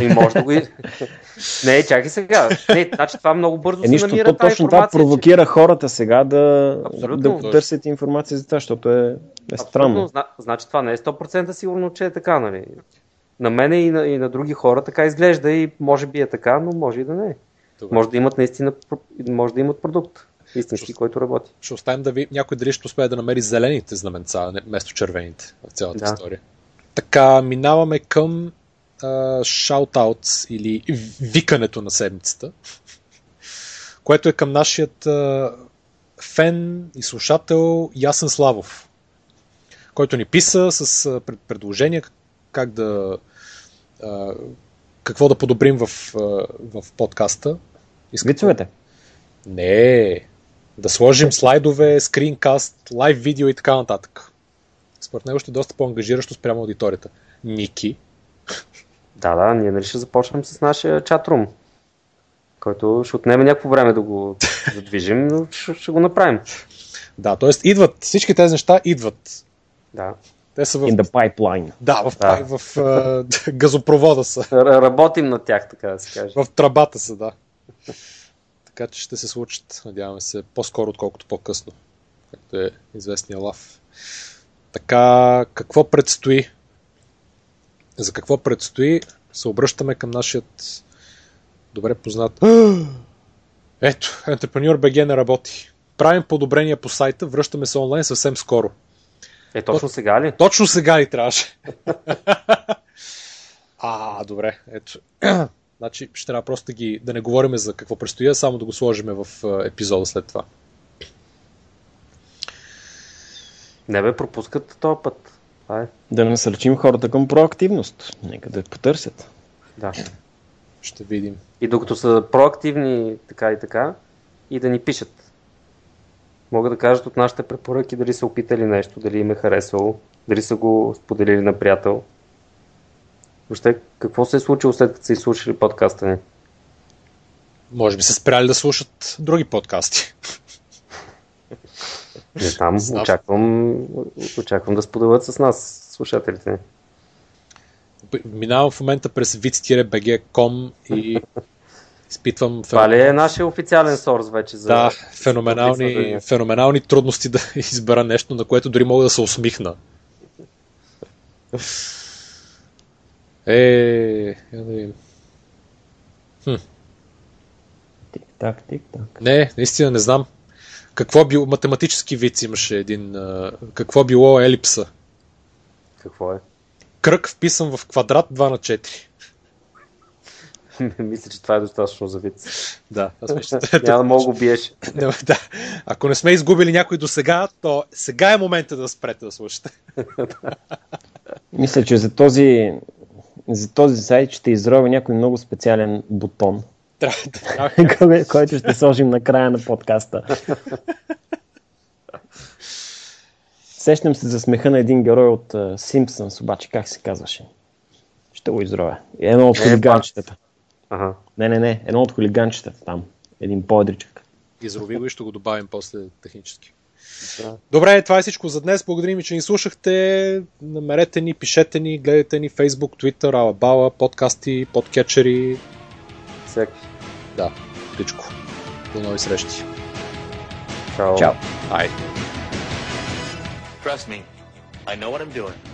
и може да го... Не, чакай сега. Не, значи това много бързо е, се намира тази точно това провокира че... хората сега да, да потърсят информация за това, защото е, е странно. Значи това не е 100% сигурно, че е така, нали? На мене и на, и на други хора така изглежда и може би е така, но може и да не е. Може да имат наистина, може да имат продукт истински, ще, който работи. Ще оставим да ви, някой дали ще успее да намери зелените знаменца, вместо червените в цялата да. история. Така, минаваме към шаутаутс или викането на седмицата, което е към нашият а, фен и слушател Ясен Славов, който ни писа с а, предложения как да а, какво да подобрим в, в подкаста. Вицовете? Не, да сложим слайдове, скринкаст, лайв видео и така нататък. Според него ще е доста по-ангажиращо спрямо аудиторията. Ники. Да, да, ние нали ще започнем с нашия чатрум, който ще отнеме някакво време да го задвижим, но ще, ще го направим. Да, т.е. идват, всички тези неща идват. Да. Те са в... In the pipeline. Да, в, да. в, uh, газопровода са. Работим на тях, така да се каже. В трабата са, да. така че ще се случат, надяваме се, по-скоро, отколкото по-късно. Както е известния лав. Така, какво предстои? За какво предстои? Се обръщаме към нашият добре познат Ето, Entrepreneur BG не работи. Правим подобрения по сайта, връщаме се онлайн съвсем скоро. Е, точно сега ли? Точно сега ли трябваше? а, добре, ето. значи ще трябва просто да, ги, да не говорим за какво предстои, а само да го сложим в епизода след това. Не бе, пропускат този път. Това е. Да насърчим хората към проактивност. Нека да я потърсят. Да. Ще видим. И докато са проактивни така и така, и да ни пишат. Могат да кажат от нашите препоръки дали са опитали нещо, дали им е харесало, дали са го споделили на приятел. Въобще, какво се е случило след като са изслушали подкаста ни? Може би са спряли да слушат други подкасти. Не знам, очаквам, очаквам да споделят с нас слушателите ни. Минавам в момента през vic-bg.com и изпитвам Това ли е нашия официален сорс вече за... да, феноменални, феноменални трудности да избера нещо, на което дори мога да се усмихна. Е, я да видим. Тик-так, тик-так. Не, наистина не знам. Какво било, математически вид имаше един, какво било елипса. Какво е? Кръг вписан в квадрат 2 на 4. Мисля, че това е достатъчно за вид. Да, аз мисля, че Няма да мога биеш. Да. Ако не сме изгубили някой до сега, то сега е момента да спрете да слушате. Мисля, че за този, за този сайт ще изрови някой много специален бутон, който ще сложим на края на подкаста. Сещам се за смеха на един герой от uh, Simpsons, обаче как се казваше? Ще го изровя. Едно от Не, хулиганчетата. Ага. Не, не, не. Едно от хулиганчетата там. Един по-едричък. Изрови го и ще го добавим после технически. Да. Добре, това е всичко за днес. Благодарим ви, че ни слушахте. Намерете ни, пишете ни, гледайте ни Facebook, Twitter, Алабала, подкасти, подкетчери. Всеки. Да, всичко. До нови срещи. Чао. Чао. Ай. Trust me, I know what I'm doing.